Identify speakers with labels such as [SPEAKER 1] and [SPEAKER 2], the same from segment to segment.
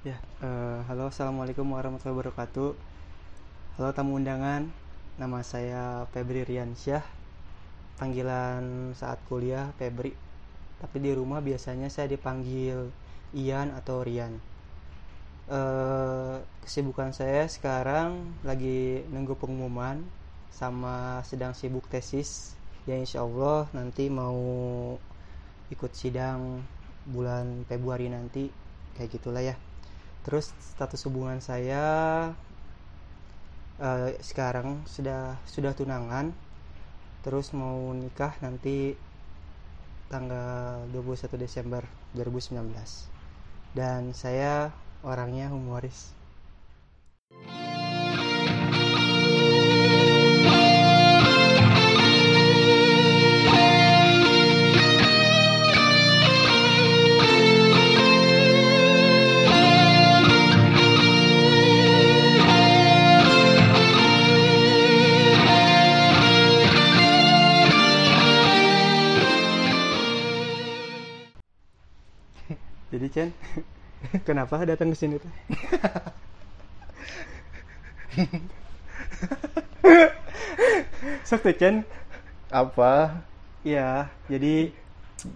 [SPEAKER 1] Ya, eh, halo, assalamualaikum warahmatullahi wabarakatuh. Halo tamu undangan, nama saya Febri Riansyah. Panggilan saat kuliah Febri, tapi di rumah biasanya saya dipanggil Ian atau Rian. Eh, kesibukan saya sekarang lagi nunggu pengumuman, sama sedang sibuk tesis. Ya insya Allah nanti mau ikut sidang bulan Februari nanti, kayak gitulah ya terus status hubungan saya eh, sekarang sudah sudah tunangan. Terus mau nikah nanti tanggal 21 Desember 2019 dan saya orangnya humoris jadi Chen kenapa datang ke sini tuh sok tuh Chen
[SPEAKER 2] Apa?
[SPEAKER 1] ya jadi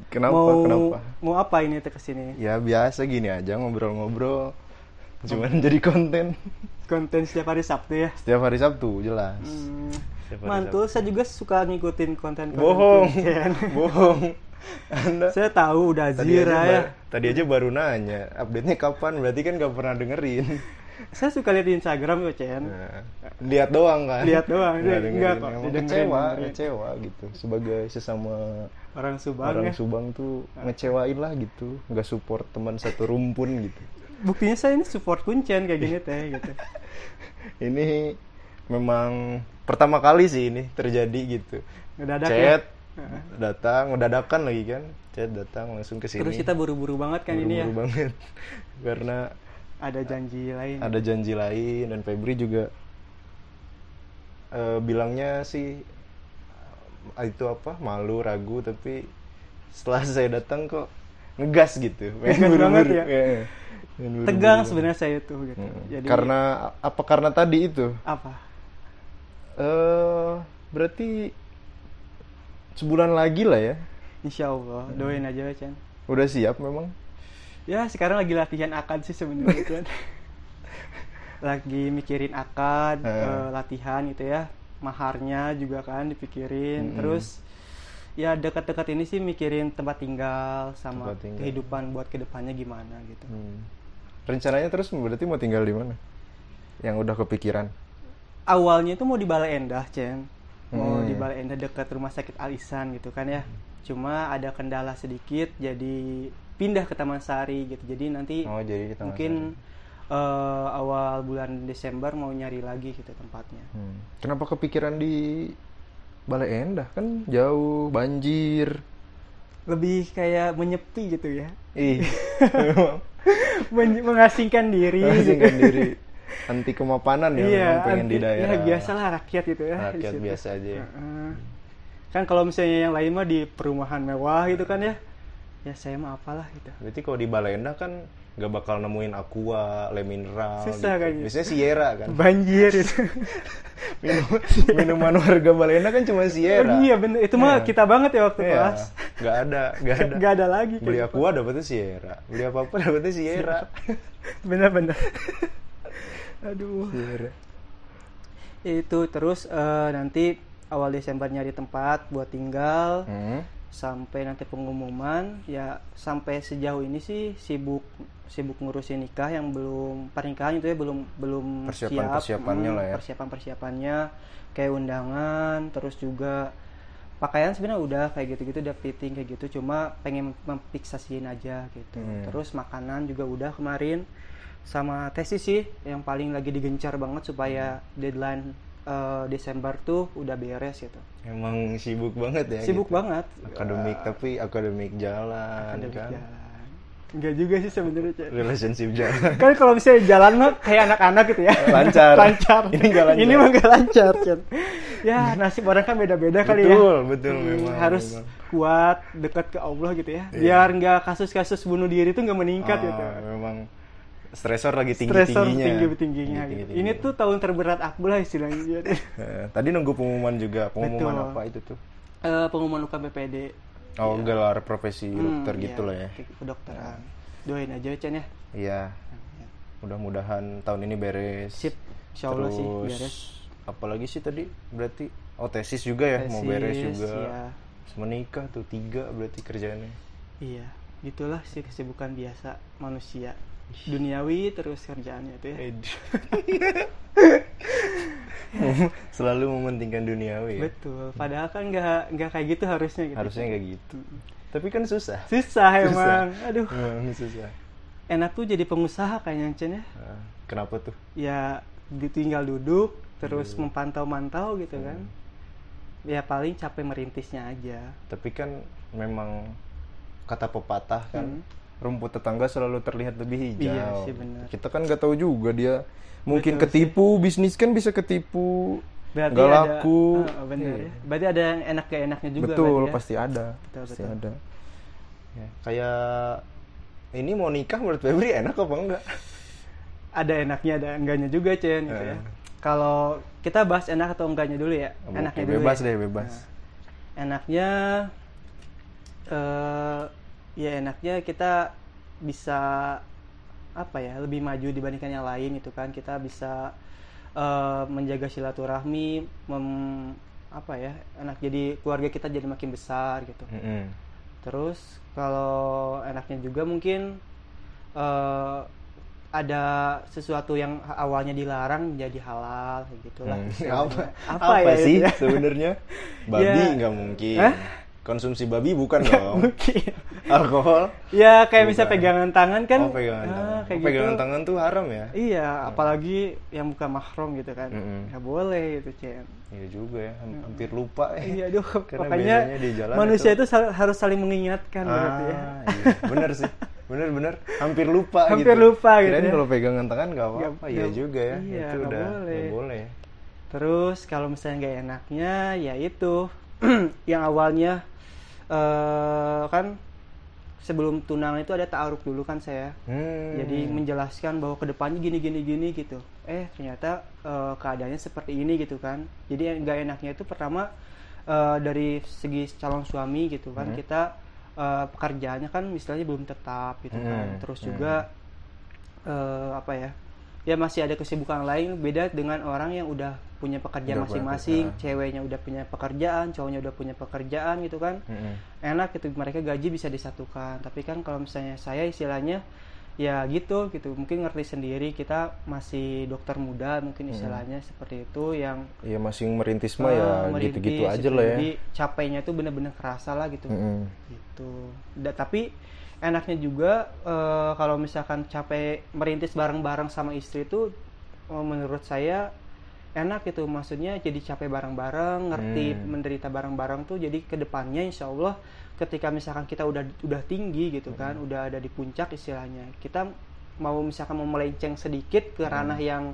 [SPEAKER 2] Kenapa?
[SPEAKER 1] mau
[SPEAKER 2] Kenapa?
[SPEAKER 1] mau apa ini ke sini
[SPEAKER 2] Ya biasa gini aja ngobrol-ngobrol. Cuman jadi konten
[SPEAKER 1] konten setiap hari Sabtu ya
[SPEAKER 2] setiap hari Sabtu jelas.
[SPEAKER 1] Hmm,
[SPEAKER 2] hari
[SPEAKER 1] mantul saya juga suka ngikutin konten konten
[SPEAKER 2] Bohong.
[SPEAKER 1] Chen.
[SPEAKER 2] Bohong. Anda
[SPEAKER 1] saya tahu udah
[SPEAKER 2] tadi
[SPEAKER 1] Zira ya
[SPEAKER 2] tadi aja baru nanya, update-nya kapan? Berarti kan gak pernah dengerin.
[SPEAKER 1] saya suka lihat di Instagram ya Chen
[SPEAKER 2] Nah, lihat doang kan?
[SPEAKER 1] Lihat doang,
[SPEAKER 2] Nggak
[SPEAKER 1] enggak kok,
[SPEAKER 2] kecewa,
[SPEAKER 1] dengerin.
[SPEAKER 2] kecewa gitu. Sebagai sesama
[SPEAKER 1] orang Subang
[SPEAKER 2] orang
[SPEAKER 1] ya
[SPEAKER 2] Subang tuh ngecewain lah gitu. Nggak support teman satu rumpun gitu.
[SPEAKER 1] Buktinya saya ini support kuncen kayak gini teh gitu
[SPEAKER 2] ini memang pertama kali sih ini terjadi gitu.
[SPEAKER 1] Ngedadak
[SPEAKER 2] Chat
[SPEAKER 1] ya.
[SPEAKER 2] datang, dadakan lagi kan. Chat datang langsung ke sini.
[SPEAKER 1] terus kita buru-buru banget kan ini ya
[SPEAKER 2] Buru-buru banget. Karena
[SPEAKER 1] ada janji lain
[SPEAKER 2] ada janji lain dan Febri juga eh, bilangnya sih eh, itu apa? malu, ragu tapi setelah saya datang kok ngegas gitu.
[SPEAKER 1] Ngegas banget ya?
[SPEAKER 2] Iya.
[SPEAKER 1] Tegang sebenarnya saya tuh gitu
[SPEAKER 2] Mm.
[SPEAKER 1] jadi
[SPEAKER 2] Karena apa karena tadi itu?
[SPEAKER 1] apa
[SPEAKER 2] eh berarti sebulan lagi lah ya.
[SPEAKER 1] Insya Allah doain aja Chan
[SPEAKER 2] Udah siap memang.
[SPEAKER 1] ya sekarang lagi latihan akad sih sebenarnya Chan lagi mikirin akad
[SPEAKER 2] Eh.
[SPEAKER 1] eh, latihan gitu ya maharnya juga kan dipikirin
[SPEAKER 2] Mm-mm.
[SPEAKER 1] terus ya dekat-dekat ini sih mikirin tempat tinggal sama
[SPEAKER 2] Tempat tinggal.
[SPEAKER 1] kehidupan buat ke depannya gimana gitu
[SPEAKER 2] Hmm. Rencananya terus berarti mau tinggal di mana? Yang udah kepikiran.
[SPEAKER 1] awalnya itu mau di Balai Endah, Cen. Mau
[SPEAKER 2] Hmm.
[SPEAKER 1] di Balai Endah dekat rumah sakit Alisan gitu kan ya. Cuma ada kendala sedikit jadi pindah ke Taman Sari gitu. Jadi nanti
[SPEAKER 2] Oh, jadi di Taman
[SPEAKER 1] mungkin eh, awal bulan Desember mau nyari lagi gitu tempatnya.
[SPEAKER 2] Hmm. Kenapa kepikiran di Balai Endah kan jauh banjir.
[SPEAKER 1] Lebih kayak menyepi gitu ya.
[SPEAKER 2] Ih,
[SPEAKER 1] Men- mengasingkan diri
[SPEAKER 2] mengasingkan
[SPEAKER 1] gitu.
[SPEAKER 2] diri anti kemapanan ya
[SPEAKER 1] iya,
[SPEAKER 2] memang pengen di
[SPEAKER 1] anti-
[SPEAKER 2] daerah.
[SPEAKER 1] Ya biasalah rakyat gitu ya.
[SPEAKER 2] Rakyat biasa aja ya.
[SPEAKER 1] Heeh. Kan kalau misalnya yang lain mah di perumahan mewah gitu kan ya. Ya saya mah apalah gitu.
[SPEAKER 2] Berarti kalau di Balai Endah kan nggak bakal nemuin aqua, le mineral.
[SPEAKER 1] Susah
[SPEAKER 2] gitu.
[SPEAKER 1] kayaknya.
[SPEAKER 2] Biasanya Sierra kan.
[SPEAKER 1] Banjir itu.
[SPEAKER 2] Minum, minuman warga Balai Endah kan cuma Sierra.
[SPEAKER 1] Oh, iya bener. Itu mah
[SPEAKER 2] Iya.
[SPEAKER 1] kita banget ya waktu
[SPEAKER 2] Iya,
[SPEAKER 1] kelas.
[SPEAKER 2] nggak ada, nggak ada.
[SPEAKER 1] Gak ada lagi.
[SPEAKER 2] Beli
[SPEAKER 1] gitu.
[SPEAKER 2] aqua dapetnya Sierra, beli apa apa dapetnya Sierra.
[SPEAKER 1] Bener-bener. Aduh.
[SPEAKER 2] Sierra.
[SPEAKER 1] Itu terus eh, nanti awal Desember nyari tempat buat tinggal
[SPEAKER 2] Hmm.
[SPEAKER 1] Sampai nanti pengumuman ya sampai sejauh ini sih sibuk sibuk ngurusin nikah yang belum pernikahan itu ya belum belum siap.
[SPEAKER 2] Persiapan-persiapannya lah ya.
[SPEAKER 1] persiapan persiapannya kayak undangan terus juga pakaian sebenarnya udah kayak gitu-gitu udah fitting kayak gitu. Cuma pengen memfiksasiin aja gitu.
[SPEAKER 2] Hmm.
[SPEAKER 1] terus makanan juga udah kemarin. Sama tesis sih yang paling lagi digencar banget supaya deadline eh, Desember tuh udah beres gitu
[SPEAKER 2] Emang sibuk banget ya.
[SPEAKER 1] sibuk
[SPEAKER 2] gitu.
[SPEAKER 1] banget
[SPEAKER 2] Akademik tapi akademik jalan
[SPEAKER 1] Akademik
[SPEAKER 2] kan.
[SPEAKER 1] jalan. Enggak juga sih sebenarnya.
[SPEAKER 2] Relationship jalan.
[SPEAKER 1] Kan kalau misalnya jalan mah kayak anak-anak gitu ya.
[SPEAKER 2] Lancar.
[SPEAKER 1] lancar.
[SPEAKER 2] Ini nggak lancar.
[SPEAKER 1] Ini mah nggak lancar, Cek. Ya, nasib orang kan beda-beda kali ya.
[SPEAKER 2] Betul, betul
[SPEAKER 1] Hmm,
[SPEAKER 2] memang.
[SPEAKER 1] Harus
[SPEAKER 2] memang.
[SPEAKER 1] kuat, dekat ke Allah gitu ya.
[SPEAKER 2] Iya.
[SPEAKER 1] Biar nggak kasus-kasus bunuh diri itu nggak meningkat
[SPEAKER 2] Ah,
[SPEAKER 1] gitu.
[SPEAKER 2] Memang stresor lagi tinggi
[SPEAKER 1] stresor
[SPEAKER 2] tingginya
[SPEAKER 1] tinggi tingginya. Gitu. ini tuh tahun terberat aku lah istilahnya.
[SPEAKER 2] Eh, tadi nunggu pengumuman juga. Pengumuman
[SPEAKER 1] Betul.
[SPEAKER 2] apa itu tuh?
[SPEAKER 1] Eh, pengumuman UKM PPD
[SPEAKER 2] oh gelar profesi
[SPEAKER 1] Iya. Hmm,
[SPEAKER 2] dokter
[SPEAKER 1] iya,
[SPEAKER 2] gitu lah ya
[SPEAKER 1] kedokteran. Doain aja Chan ya.
[SPEAKER 2] Iya. Mudah-mudahan tahun ini beres.
[SPEAKER 1] Sip. Insya Allah sih
[SPEAKER 2] Terus,
[SPEAKER 1] beres.
[SPEAKER 2] apalagi sih tadi? Berarti oh tesis juga ya mau beres
[SPEAKER 1] Tesis,
[SPEAKER 2] juga.
[SPEAKER 1] iya.
[SPEAKER 2] Terus menikah tuh tiga berarti kerjaannya.
[SPEAKER 1] Iya gitulah sih kesibukan biasa manusia duniawi terus kerjaannya itu ya.
[SPEAKER 2] Selalu mementingkan duniawi ya.
[SPEAKER 1] Betul. Padahal kan nggak nggak kayak gitu harusnya gitu.
[SPEAKER 2] Harusnya nggak gitu. Tapi kan susah.
[SPEAKER 1] Susah emang. Aduh.
[SPEAKER 2] Emang susah.
[SPEAKER 1] Enak tuh jadi pengusaha kayaknya Cen ya.
[SPEAKER 2] Nah, kenapa tuh?
[SPEAKER 1] Ya di- tinggal duduk terus
[SPEAKER 2] Hmm.
[SPEAKER 1] memantau-mantau gitu kan. Ya paling capek merintisnya aja.
[SPEAKER 2] Tapi kan memang kata pepatah kan
[SPEAKER 1] Hmm.
[SPEAKER 2] Rumput tetangga selalu terlihat lebih hijau
[SPEAKER 1] Iya sih, benar.
[SPEAKER 2] kita kan nggak tahu juga dia mungkin
[SPEAKER 1] Betul
[SPEAKER 2] ketipu bisnis kan bisa ketipu
[SPEAKER 1] berarti
[SPEAKER 2] nggak
[SPEAKER 1] ada
[SPEAKER 2] laku
[SPEAKER 1] Ah, benar
[SPEAKER 2] Iya.
[SPEAKER 1] ya berarti ada yang enak gak enaknya juga
[SPEAKER 2] betul
[SPEAKER 1] ya?
[SPEAKER 2] pasti ada
[SPEAKER 1] Betul,
[SPEAKER 2] pasti
[SPEAKER 1] betul.
[SPEAKER 2] ada Ya, kayak ini mau nikah menurut Febri enak apa enggak
[SPEAKER 1] ada enaknya ada enggaknya juga Cen gitu ya
[SPEAKER 2] Eh.
[SPEAKER 1] kalau kita bahas enak atau enggaknya dulu ya
[SPEAKER 2] Oke,
[SPEAKER 1] enaknya dulu
[SPEAKER 2] bebas
[SPEAKER 1] ya.
[SPEAKER 2] deh bebas
[SPEAKER 1] Nah, enaknya eh ya enaknya kita bisa apa ya lebih maju dibandingkan yang lain itu kan kita bisa eh, menjaga silaturahmi mem, apa ya enak jadi keluarga kita jadi makin besar gitu
[SPEAKER 2] Mm-mm.
[SPEAKER 1] terus kalau enaknya juga mungkin eh, ada sesuatu yang awalnya dilarang jadi halal gitulah
[SPEAKER 2] Hmm, apa
[SPEAKER 1] apa,
[SPEAKER 2] apa,
[SPEAKER 1] ya
[SPEAKER 2] sih
[SPEAKER 1] ya?
[SPEAKER 2] sebenarnya babi
[SPEAKER 1] Ya.
[SPEAKER 2] nggak mungkin
[SPEAKER 1] Hah?
[SPEAKER 2] Konsumsi babi bukan dong
[SPEAKER 1] mungkin
[SPEAKER 2] alkohol
[SPEAKER 1] Ya kayak bisa
[SPEAKER 2] Bukan.
[SPEAKER 1] pegangan tangan kan?
[SPEAKER 2] oh pegangan
[SPEAKER 1] Ah,
[SPEAKER 2] tangan
[SPEAKER 1] kayak
[SPEAKER 2] Oh, pegangan
[SPEAKER 1] gitu.
[SPEAKER 2] tangan tuh haram ya
[SPEAKER 1] Iya, apalagi yang bukan mahram gitu kan. Nggak boleh itu, Cem.
[SPEAKER 2] iya juga ya ham- hampir lupa ya
[SPEAKER 1] Iya, aduh.
[SPEAKER 2] Karena
[SPEAKER 1] Makanya
[SPEAKER 2] di jalan
[SPEAKER 1] manusia
[SPEAKER 2] itu-
[SPEAKER 1] itu, sal- harus saling mengingatkan berarti ya.
[SPEAKER 2] Ah, iya. bener sih bener bener hampir lupa
[SPEAKER 1] Hampir
[SPEAKER 2] gitu.
[SPEAKER 1] lupa gitu
[SPEAKER 2] Kirain
[SPEAKER 1] ya.
[SPEAKER 2] kalau pegangan tangan nggak apa-apa iya juga ya
[SPEAKER 1] iya,
[SPEAKER 2] itu udah
[SPEAKER 1] boleh.
[SPEAKER 2] nggak boleh ya.
[SPEAKER 1] Terus kalau misalnya nggak enaknya, ya itu yang awalnya eh kan sebelum tunangan itu ada ta'aruf dulu kan saya.
[SPEAKER 2] Hmm.
[SPEAKER 1] Jadi menjelaskan bahwa ke depannya gini gini gini gitu. Eh ternyata eh, keadaannya seperti ini gitu kan. Jadi nggak enaknya itu pertama eh, dari segi calon suami gitu kan
[SPEAKER 2] Hmm.
[SPEAKER 1] kita eh, pekerjaannya kan misalnya belum tetap gitu kan.
[SPEAKER 2] Hmm,
[SPEAKER 1] Terus
[SPEAKER 2] hmm.
[SPEAKER 1] juga eh, apa ya? Ya masih ada kesibukan lain beda dengan orang yang udah punya pekerjaan masing-masing,
[SPEAKER 2] banget,
[SPEAKER 1] ceweknya udah punya pekerjaan, cowoknya udah punya pekerjaan gitu kan
[SPEAKER 2] Mm-mm.
[SPEAKER 1] enak gitu mereka gaji bisa disatukan tapi kan kalau misalnya saya istilahnya ya gitu gitu mungkin ngerti sendiri kita masih dokter muda mungkin istilahnya seperti itu yang
[SPEAKER 2] Iya masih merintis mah ya
[SPEAKER 1] eh, merintis
[SPEAKER 2] gitu-gitu aja
[SPEAKER 1] gitu.
[SPEAKER 2] lah ya.
[SPEAKER 1] jadi capeknya tuh bener-bener kerasa lah gitu
[SPEAKER 2] Mm-mm.
[SPEAKER 1] gitu Da- tapi enaknya juga eh, kalau misalkan capek merintis bareng-bareng sama istri itu eh, menurut saya enak gitu maksudnya jadi capek bareng-bareng ngerti
[SPEAKER 2] Hmm.
[SPEAKER 1] menderita bareng-bareng tuh jadi ke depannya insya Allah ketika misalkan kita udah udah tinggi gitu kan
[SPEAKER 2] Hmm.
[SPEAKER 1] udah ada di puncak istilahnya kita mau misalkan mau melenceng sedikit ke ranah
[SPEAKER 2] Hmm.
[SPEAKER 1] yang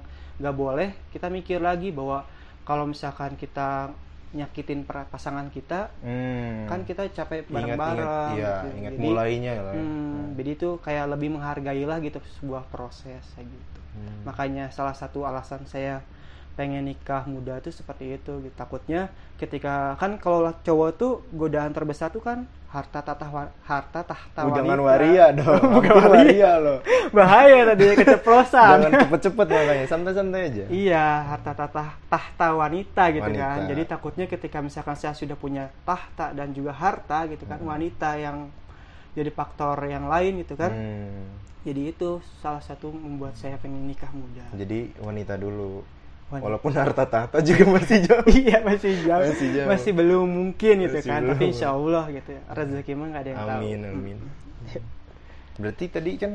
[SPEAKER 1] nggak boleh kita mikir lagi bahwa kalau misalkan kita nyakitin pasangan kita
[SPEAKER 2] Hmm.
[SPEAKER 1] kan kita capek bareng-bareng
[SPEAKER 2] iya,
[SPEAKER 1] gitu.
[SPEAKER 2] ingat
[SPEAKER 1] Jadi,
[SPEAKER 2] mulainya lah.
[SPEAKER 1] hmm, jadi itu kayak lebih menghargai lah gitu sebuah proses kayak gitu
[SPEAKER 2] Hmm.
[SPEAKER 1] makanya salah satu alasan saya pengen nikah muda tuh seperti itu gitu. takutnya ketika kan kalau cowok tuh godaan terbesar tuh kan harta tahta wa- harta tahta wanita
[SPEAKER 2] jangan waria dong.
[SPEAKER 1] Bukan waria.
[SPEAKER 2] loh.
[SPEAKER 1] bahaya tadi keceplosan
[SPEAKER 2] Jangan cepet-cepet makanya, santai-santai aja.
[SPEAKER 1] Iya, harta tahta tahta wanita gitu
[SPEAKER 2] Wanita.
[SPEAKER 1] kan. Jadi takutnya ketika misalkan saya sudah punya tahta dan juga harta gitu kan,
[SPEAKER 2] Hmm.
[SPEAKER 1] wanita yang jadi faktor yang lain gitu kan.
[SPEAKER 2] Hmm.
[SPEAKER 1] Jadi itu salah satu membuat saya pengen nikah muda.
[SPEAKER 2] Jadi wanita dulu. Walaupun harta tahta juga masih jauh.
[SPEAKER 1] iya masih jauh.
[SPEAKER 2] Masih jauh.
[SPEAKER 1] Masih belum mungkin gitu
[SPEAKER 2] Masih
[SPEAKER 1] kan.
[SPEAKER 2] belum.
[SPEAKER 1] Tapi insya Allah gitu. ya. Rezeki mah nggak ada yang tahu.
[SPEAKER 2] Amin amin. Berarti tadi kan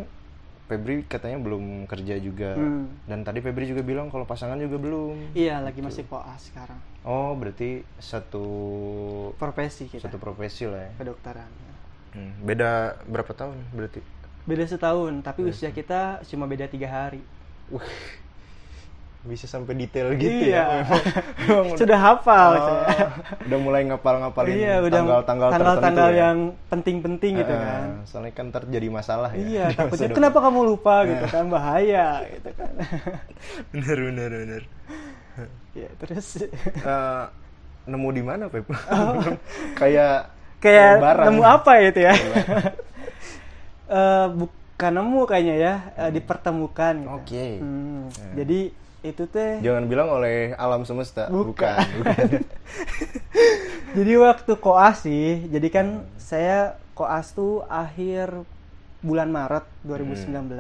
[SPEAKER 2] Febri katanya belum kerja juga.
[SPEAKER 1] Hmm.
[SPEAKER 2] Dan tadi Febri juga bilang kalau pasangan juga belum.
[SPEAKER 1] Iya, lagi masih koas sekarang.
[SPEAKER 2] Oh, berarti satu
[SPEAKER 1] Profesi kita.
[SPEAKER 2] satu profesi lah ya.
[SPEAKER 1] kedokteran.
[SPEAKER 2] Hmm. Beda berapa tahun berarti?
[SPEAKER 1] Beda setahun, tapi
[SPEAKER 2] Beda
[SPEAKER 1] usia kita cuma beda tiga hari.
[SPEAKER 2] Wih. Bisa sampai detail gitu
[SPEAKER 1] Iya.
[SPEAKER 2] ya. Memang, memang udah-
[SPEAKER 1] Sudah hafal saya.
[SPEAKER 2] udah mulai ngapal-ngapalin
[SPEAKER 1] Iya,
[SPEAKER 2] tanggal-tanggal
[SPEAKER 1] tanggal-tanggal
[SPEAKER 2] ya.
[SPEAKER 1] yang penting-penting gitu
[SPEAKER 2] Eh,
[SPEAKER 1] kan.
[SPEAKER 2] Soalnya kan ntar jadi masalah ya.
[SPEAKER 1] Iya, takutnya kenapa kamu lupa gitu kan bahaya gitu kan.
[SPEAKER 2] bener bener bener.
[SPEAKER 1] ya, terus
[SPEAKER 2] Eh, nemu di mana Pep? Kayak
[SPEAKER 1] Oh. kayak
[SPEAKER 2] barang.
[SPEAKER 1] nemu apa itu ya? Eh, bukan nemu kayaknya ya, eh, dipertemukan gitu.
[SPEAKER 2] Oke.
[SPEAKER 1] Hmm,
[SPEAKER 2] Ya.
[SPEAKER 1] Jadi itu teh
[SPEAKER 2] Jangan bilang oleh alam semesta.
[SPEAKER 1] Bukan.
[SPEAKER 2] bukan.
[SPEAKER 1] Jadi waktu koas sih, jadi kan saya koas tuh akhir bulan Maret 2019.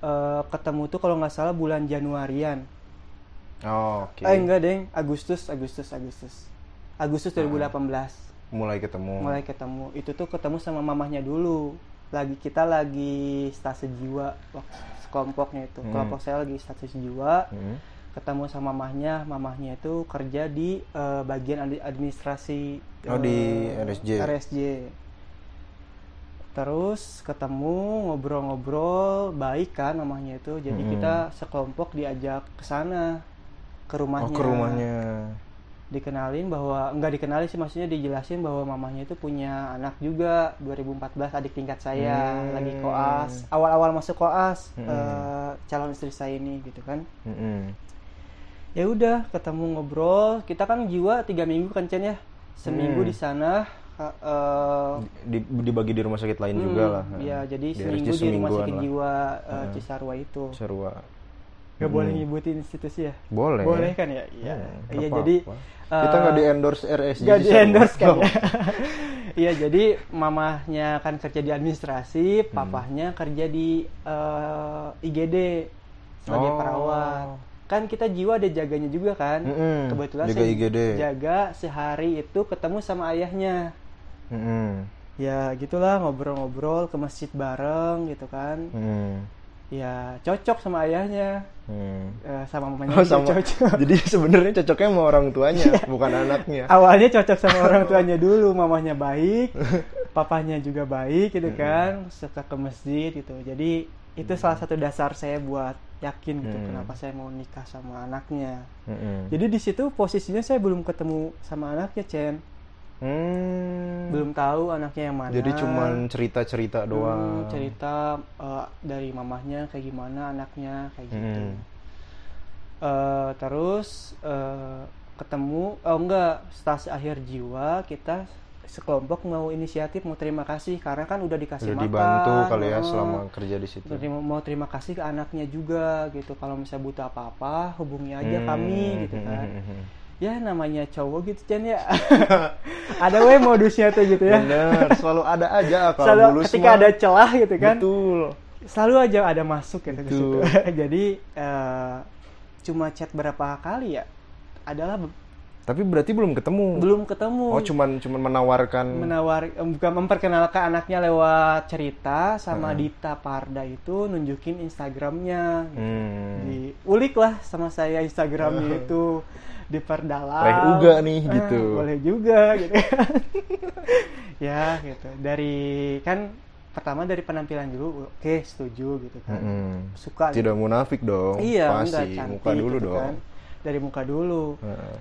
[SPEAKER 1] Eh, ketemu tuh kalau nggak salah bulan Januarian.
[SPEAKER 2] Oh, Oke.
[SPEAKER 1] Eh enggak deng, Agustus, Agustus, Agustus. Agustus 2018
[SPEAKER 2] Mulai ketemu.
[SPEAKER 1] mulai ketemu. Itu tuh ketemu sama mamahnya dulu. Lagi kita lagi stase jiwa waktu kelompoknya itu.
[SPEAKER 2] Hmm.
[SPEAKER 1] Kelompok saya lagi stase jiwa.
[SPEAKER 2] Hmm.
[SPEAKER 1] ketemu sama mamahnya mamahnya itu kerja di eh, bagian administrasi
[SPEAKER 2] Oh, di
[SPEAKER 1] eh,
[SPEAKER 2] RSJ.
[SPEAKER 1] RSJ terus ketemu ngobrol-ngobrol baik kan mamahnya itu jadi
[SPEAKER 2] Mm-mm.
[SPEAKER 1] kita sekelompok diajak ke sana ke rumahnya
[SPEAKER 2] Oh ke rumahnya.
[SPEAKER 1] Dikenalin bahwa enggak dikenalin sih maksudnya dijelasin bahwa mamahnya itu punya anak juga 2014 adik tingkat saya
[SPEAKER 2] Hmm.
[SPEAKER 1] lagi koas awal-awal masuk koas
[SPEAKER 2] Hmm.
[SPEAKER 1] eh, calon istri saya ini gitu kan
[SPEAKER 2] Mm-mm.
[SPEAKER 1] ya udah ketemu ngobrol kita kan jiwa tiga minggu kan Chen ya seminggu
[SPEAKER 2] Hmm.
[SPEAKER 1] di sana eh,
[SPEAKER 2] Di, dibagi di rumah sakit lain
[SPEAKER 1] hmm,
[SPEAKER 2] juga lah.
[SPEAKER 1] ya jadi
[SPEAKER 2] Di
[SPEAKER 1] seminggu di rumah sakit
[SPEAKER 2] lah.
[SPEAKER 1] jiwa eh,
[SPEAKER 2] Hmm.
[SPEAKER 1] Cisarua itu
[SPEAKER 2] Sarua.
[SPEAKER 1] nggak
[SPEAKER 2] Hmm.
[SPEAKER 1] boleh nyebutin institusi ya
[SPEAKER 2] Boleh.
[SPEAKER 1] boleh kan ya iya
[SPEAKER 2] Hmm,
[SPEAKER 1] iya
[SPEAKER 2] nggak
[SPEAKER 1] jadi eh,
[SPEAKER 2] kita nggak di endorse RSJ.
[SPEAKER 1] nggak di endorse kan ya iya jadi mamahnya kan kerja di administrasi
[SPEAKER 2] Hmm.
[SPEAKER 1] papahnya kerja di eh, IGD sebagai
[SPEAKER 2] Oh.
[SPEAKER 1] perawat kan kita jiwa ada jaganya juga kan
[SPEAKER 2] Mm-mm,
[SPEAKER 1] kebetulan
[SPEAKER 2] jaga
[SPEAKER 1] saya
[SPEAKER 2] IGD.
[SPEAKER 1] jaga sehari itu ketemu sama ayahnya
[SPEAKER 2] Mm-mm.
[SPEAKER 1] ya gitulah ngobrol-ngobrol ke masjid bareng gitu kan
[SPEAKER 2] Mm.
[SPEAKER 1] Ya cocok sama ayahnya
[SPEAKER 2] Mm.
[SPEAKER 1] Eh, sama mamanya
[SPEAKER 2] Oh, sama.
[SPEAKER 1] cocok
[SPEAKER 2] Jadi sebenarnya cocoknya sama orang tuanya,
[SPEAKER 1] Iya.
[SPEAKER 2] bukan anaknya.
[SPEAKER 1] awalnya cocok sama orang tuanya dulu mamahnya baik papahnya juga baik gitu kan suka ke masjid gitu jadi itu salah satu dasar saya buat yakin gitu
[SPEAKER 2] Mm.
[SPEAKER 1] kenapa saya mau nikah sama anaknya
[SPEAKER 2] Mm-mm.
[SPEAKER 1] jadi di situ posisinya saya belum ketemu sama anaknya Chen
[SPEAKER 2] Hmm.
[SPEAKER 1] belum tahu anaknya yang mana
[SPEAKER 2] Jadi cuman cerita-cerita
[SPEAKER 1] Hmm,
[SPEAKER 2] doang.
[SPEAKER 1] cerita eh, dari mamahnya kayak gimana anaknya kayak gitu
[SPEAKER 2] Hmm.
[SPEAKER 1] Eh, terus eh, ketemu oh enggak stasi akhir jiwa kita sekelompok mau inisiatif mau terima kasih karena kan udah dikasih
[SPEAKER 2] Udah
[SPEAKER 1] makan
[SPEAKER 2] dibantu kali ya selama kerja di situ.
[SPEAKER 1] terima- mau terima kasih ke anaknya juga gitu kalau misalnya butuh apa-apa hubungi aja
[SPEAKER 2] Hmm,
[SPEAKER 1] kami gitu
[SPEAKER 2] hmm,
[SPEAKER 1] kan
[SPEAKER 2] hmm, hmm.
[SPEAKER 1] Ya namanya cowok gitu Chan ya ada we modusnya tuh gitu ya
[SPEAKER 2] Bener, selalu ada aja kalau
[SPEAKER 1] selalu
[SPEAKER 2] mulus
[SPEAKER 1] ketika
[SPEAKER 2] mah.
[SPEAKER 1] ada celah gitu kan
[SPEAKER 2] Betul.
[SPEAKER 1] selalu aja ada masuk gitu ke situ. Jadi eh, cuma chat berapa kali ya? Adalah
[SPEAKER 2] Tapi berarti belum ketemu.
[SPEAKER 1] belum ketemu.
[SPEAKER 2] Oh, cuman cuman menawarkan.
[SPEAKER 1] menawar eh, bukan memperkenalkan anaknya lewat cerita sama
[SPEAKER 2] Heeh.
[SPEAKER 1] Dita Parda itu nunjukin Instagramnya. gitu.
[SPEAKER 2] Hmm.
[SPEAKER 1] Diulik lah sama saya Instagramnya itu diperdalam.
[SPEAKER 2] Boleh juga nih,
[SPEAKER 1] Eh,
[SPEAKER 2] gitu.
[SPEAKER 1] Boleh juga gitu. ya gitu. Dari kan pertama dari penampilan dulu oke setuju gitu kan.
[SPEAKER 2] Mm-mm.
[SPEAKER 1] Suka
[SPEAKER 2] Tidak munafik dong.
[SPEAKER 1] Iya,
[SPEAKER 2] Pasti
[SPEAKER 1] enggak cantik
[SPEAKER 2] muka dulu
[SPEAKER 1] gitu
[SPEAKER 2] dong.
[SPEAKER 1] kan. Dari muka dulu.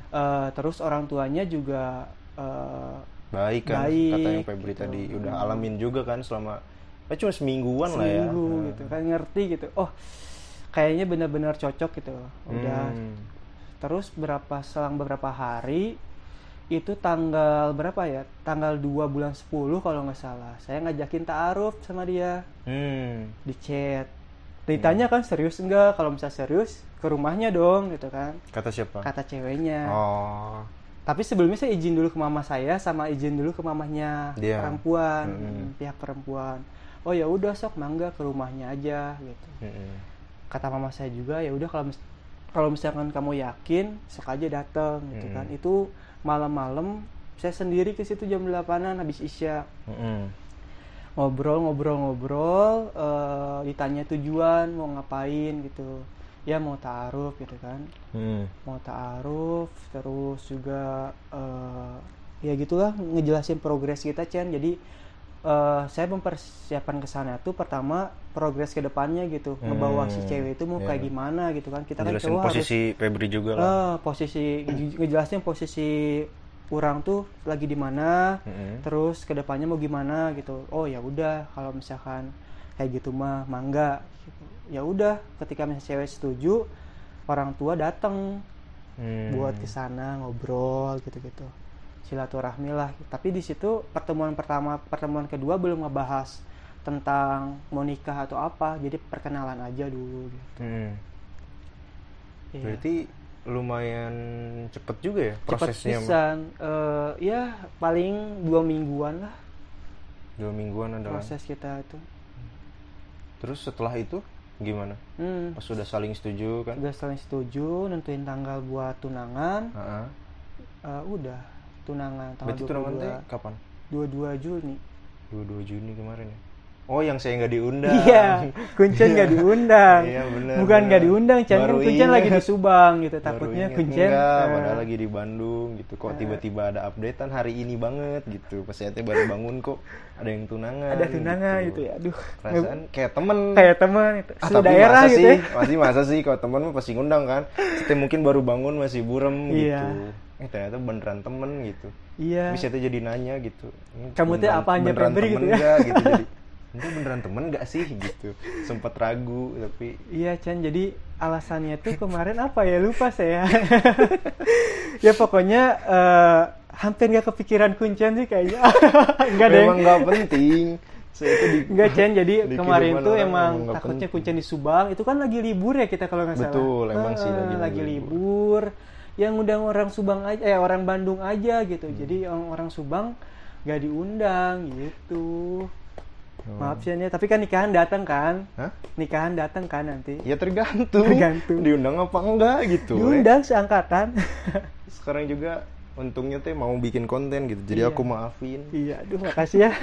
[SPEAKER 1] Eh, terus orang tuanya juga eh,
[SPEAKER 2] Baik kan
[SPEAKER 1] Baik,
[SPEAKER 2] kata yang Febri
[SPEAKER 1] gitu.
[SPEAKER 2] tadi udah alamin juga kan selama eh, cuma semingguan lah ya.
[SPEAKER 1] seminggu gitu kan ngerti gitu. Oh, kayaknya benar-benar cocok gitu. Udah.
[SPEAKER 2] Hmm.
[SPEAKER 1] Terus berapa selang beberapa hari itu tanggal berapa ya? Tanggal 2 bulan 10 kalau nggak salah. Saya ngajakin ta'aruf sama dia
[SPEAKER 2] Hmm.
[SPEAKER 1] di chat. Ditanya kan serius enggak? Kalau misalnya serius ke rumahnya dong gitu kan.
[SPEAKER 2] Kata siapa?
[SPEAKER 1] Kata ceweknya.
[SPEAKER 2] Oh.
[SPEAKER 1] Tapi sebelumnya saya izin dulu ke mama saya sama izin dulu ke mamahnya
[SPEAKER 2] Dia.
[SPEAKER 1] perempuan,
[SPEAKER 2] Mm-mm.
[SPEAKER 1] pihak perempuan. Oh ya udah sok mangga ke rumahnya aja gitu.
[SPEAKER 2] Mm-mm.
[SPEAKER 1] Kata mama saya juga ya udah kalau mis- kalau misalkan kamu yakin sok aja datang gitu
[SPEAKER 2] Mm.
[SPEAKER 1] kan. Itu malam-malam saya sendiri ke situ jam 8-an habis isya
[SPEAKER 2] Mm-mm.
[SPEAKER 1] ngobrol-ngobrol-ngobrol eh, ditanya tujuan mau ngapain gitu. Ya mau taruh gitu kan.
[SPEAKER 2] Mm.
[SPEAKER 1] mau ta'aruf terus juga eh, ya gitulah ngejelasin progres kita Chen jadi eh, saya mempersiapkan ke sana tuh pertama progres ke depannya gitu ngebawa si
[SPEAKER 2] Hmm,
[SPEAKER 1] cewek itu mau
[SPEAKER 2] iya.
[SPEAKER 1] kayak gimana gitu kan kita kan
[SPEAKER 2] Jelasin
[SPEAKER 1] cowok harus
[SPEAKER 2] posisi Febri juga lah.
[SPEAKER 1] Eh, posisi nge- ngejelasin posisi orang tuh lagi di mana
[SPEAKER 2] Mm-mm.
[SPEAKER 1] terus ke depannya mau gimana gitu oh ya udah kalau misalkan kayak gitu mah mangga ya udah ketika misalnya cewek setuju orang tua datang
[SPEAKER 2] Hmm.
[SPEAKER 1] buat ke sana ngobrol gitu-gitu silaturahmi lah tapi di situ pertemuan pertama pertemuan kedua belum ngebahas tentang mau nikah atau apa jadi perkenalan aja dulu gitu.
[SPEAKER 2] Hmm.
[SPEAKER 1] Iya.
[SPEAKER 2] Berarti lumayan cepet juga ya
[SPEAKER 1] Cepet
[SPEAKER 2] prosesnya. Mak?
[SPEAKER 1] pisan. Eh, ya paling dua mingguan lah
[SPEAKER 2] Dua mingguan adalah.
[SPEAKER 1] proses kita itu
[SPEAKER 2] Terus setelah itu gimana?
[SPEAKER 1] hmm.
[SPEAKER 2] Pas sudah saling setuju kan?
[SPEAKER 1] udah saling setuju nentuin tanggal buat tunangan
[SPEAKER 2] Heeh.
[SPEAKER 1] eh, udah tunangan tanggal
[SPEAKER 2] Berarti tunangan teh
[SPEAKER 1] 22
[SPEAKER 2] kapan?
[SPEAKER 1] 22 Juni
[SPEAKER 2] 22 Juni kemarin ya. Oh, yang saya nggak diundang.
[SPEAKER 1] iya kuncen nggak diundang
[SPEAKER 2] Iya, bener,
[SPEAKER 1] bukan nggak diundang Chan kan kuncen lagi di. Subang gitu takutnya kuncen
[SPEAKER 2] Enggak,
[SPEAKER 1] eh,
[SPEAKER 2] padahal lagi di Bandung gitu. Kok tiba-tiba ada updatean hari ini banget gitu. Pas saya baru bangun kok ada yang tunangan.
[SPEAKER 1] ada tunangan gitu, ya aduh
[SPEAKER 2] Perasaan kayak temen.
[SPEAKER 1] kayak teman itu
[SPEAKER 2] Ah, tapi
[SPEAKER 1] daerah
[SPEAKER 2] masa
[SPEAKER 1] gitu
[SPEAKER 2] sih,
[SPEAKER 1] ya
[SPEAKER 2] masih masa sih kalau temen mah pasti ngundang kan. Kita mungkin baru bangun masih burem
[SPEAKER 1] Iya.
[SPEAKER 2] gitu. Eh ternyata beneran temen gitu.
[SPEAKER 1] iya
[SPEAKER 2] Bisa tuh jadi nanya gitu.
[SPEAKER 1] Kamu teh
[SPEAKER 2] beneran-
[SPEAKER 1] apanya
[SPEAKER 2] beneran
[SPEAKER 1] Febri
[SPEAKER 2] temen
[SPEAKER 1] gitu ya?
[SPEAKER 2] gitu jadi. Ini beneran temen gak sih gitu. Sempet ragu tapi
[SPEAKER 1] Iya Chan, jadi alasannya tuh kemarin apa ya lupa saya. ya pokoknya eh, hampir nggak kepikiran kuncen sih kayaknya. Enggak deh.
[SPEAKER 2] memang nggak penting. Saya itu di
[SPEAKER 1] Enggak Chan, jadi
[SPEAKER 2] di
[SPEAKER 1] kemarin tuh emang
[SPEAKER 2] nggak
[SPEAKER 1] takutnya
[SPEAKER 2] penting.
[SPEAKER 1] kuncen di Subang. Itu kan lagi libur ya kita kalau nggak salah.
[SPEAKER 2] Betul, emang sih lagi- lagi
[SPEAKER 1] libur. Yang undang orang Subang aja, eh orang Bandung aja gitu.
[SPEAKER 2] Hmm.
[SPEAKER 1] Jadi orang, Subang nggak diundang gitu.
[SPEAKER 2] Oh.
[SPEAKER 1] Maaf Chan ya, tapi kan nikahan datang kan?
[SPEAKER 2] Hah?
[SPEAKER 1] Nikahan datang kan nanti?
[SPEAKER 2] Ya tergantung.
[SPEAKER 1] Tergantung.
[SPEAKER 2] Diundang apa enggak gitu. eh.
[SPEAKER 1] Diundang seangkatan.
[SPEAKER 2] Sekarang juga untungnya teh mau bikin konten gitu. Jadi
[SPEAKER 1] Iya.
[SPEAKER 2] aku maafin.
[SPEAKER 1] Iya, aduh makasih ya.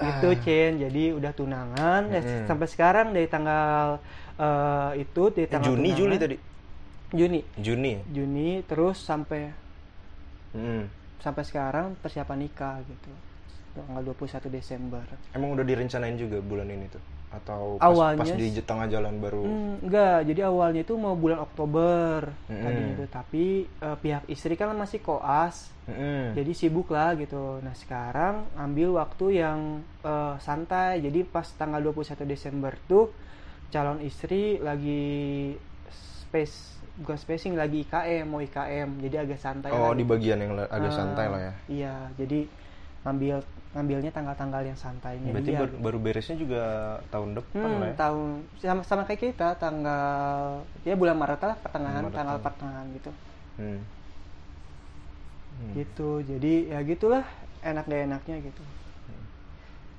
[SPEAKER 1] itu Chen, jadi udah tunangan ya,
[SPEAKER 2] Mm-mm.
[SPEAKER 1] sampai sekarang dari tanggal eh, itu dari tanggal
[SPEAKER 2] Juni
[SPEAKER 1] tunangan-
[SPEAKER 2] Juli tadi.
[SPEAKER 1] Juni,
[SPEAKER 2] Juni.
[SPEAKER 1] Juni terus sampai
[SPEAKER 2] Hmm.
[SPEAKER 1] sampai sekarang persiapan nikah gitu. Tanggal 21 Desember.
[SPEAKER 2] Emang udah direncanain juga bulan ini tuh? Atau pas,
[SPEAKER 1] Awalnya
[SPEAKER 2] pas di tengah jalan baru?
[SPEAKER 1] Hmm, enggak, jadi awalnya itu mau bulan Oktober
[SPEAKER 2] Mm-mm.
[SPEAKER 1] tadinya itu, tapi eh, pihak istri kan masih koas.
[SPEAKER 2] Mm-mm.
[SPEAKER 1] jadi sibuk lah gitu nah sekarang ambil waktu yang eh, santai jadi pas tanggal 21 Desember tuh calon istri lagi space bukan spacing lagi IKM mau IKM jadi agak santai
[SPEAKER 2] oh
[SPEAKER 1] lah
[SPEAKER 2] di bagian yang agak
[SPEAKER 1] Ah,
[SPEAKER 2] santai lah ya.
[SPEAKER 1] iya jadi ngambil ngambilnya tanggal-tanggal yang santainya
[SPEAKER 2] Berarti
[SPEAKER 1] dia
[SPEAKER 2] bar- baru beresnya juga tahun depan
[SPEAKER 1] Hmm,
[SPEAKER 2] lah ya.
[SPEAKER 1] tahun sama sama kayak kita tanggal ya bulan Maret lah pertengahan
[SPEAKER 2] Maret
[SPEAKER 1] tanggal
[SPEAKER 2] lah.
[SPEAKER 1] pertengahan gitu
[SPEAKER 2] Hmm. Hmm.
[SPEAKER 1] gitu jadi ya gitulah enak gak enaknya gitu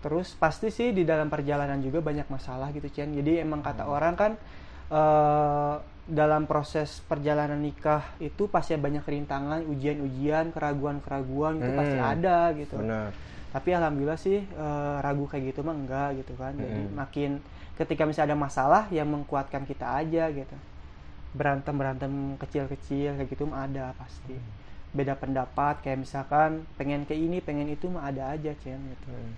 [SPEAKER 1] terus pasti sih di dalam perjalanan juga banyak masalah gitu Cian jadi emang kata
[SPEAKER 2] Hmm.
[SPEAKER 1] orang kan eh, dalam proses perjalanan nikah itu pasti banyak rintangan ujian-ujian keraguan-keraguan itu pasti
[SPEAKER 2] Hmm.
[SPEAKER 1] ada gitu
[SPEAKER 2] Benar.
[SPEAKER 1] Tapi alhamdulillah sih eh, ragu kayak gitu mah enggak gitu kan jadi
[SPEAKER 2] Mm-mm.
[SPEAKER 1] makin ketika misalnya ada masalah yang mengkuatkan kita aja gitu berantem berantem kecil-kecil kayak gitu mah ada pasti beda pendapat kayak misalkan pengen ke ini pengen itu mah ada aja Cen gitu
[SPEAKER 2] Hmm.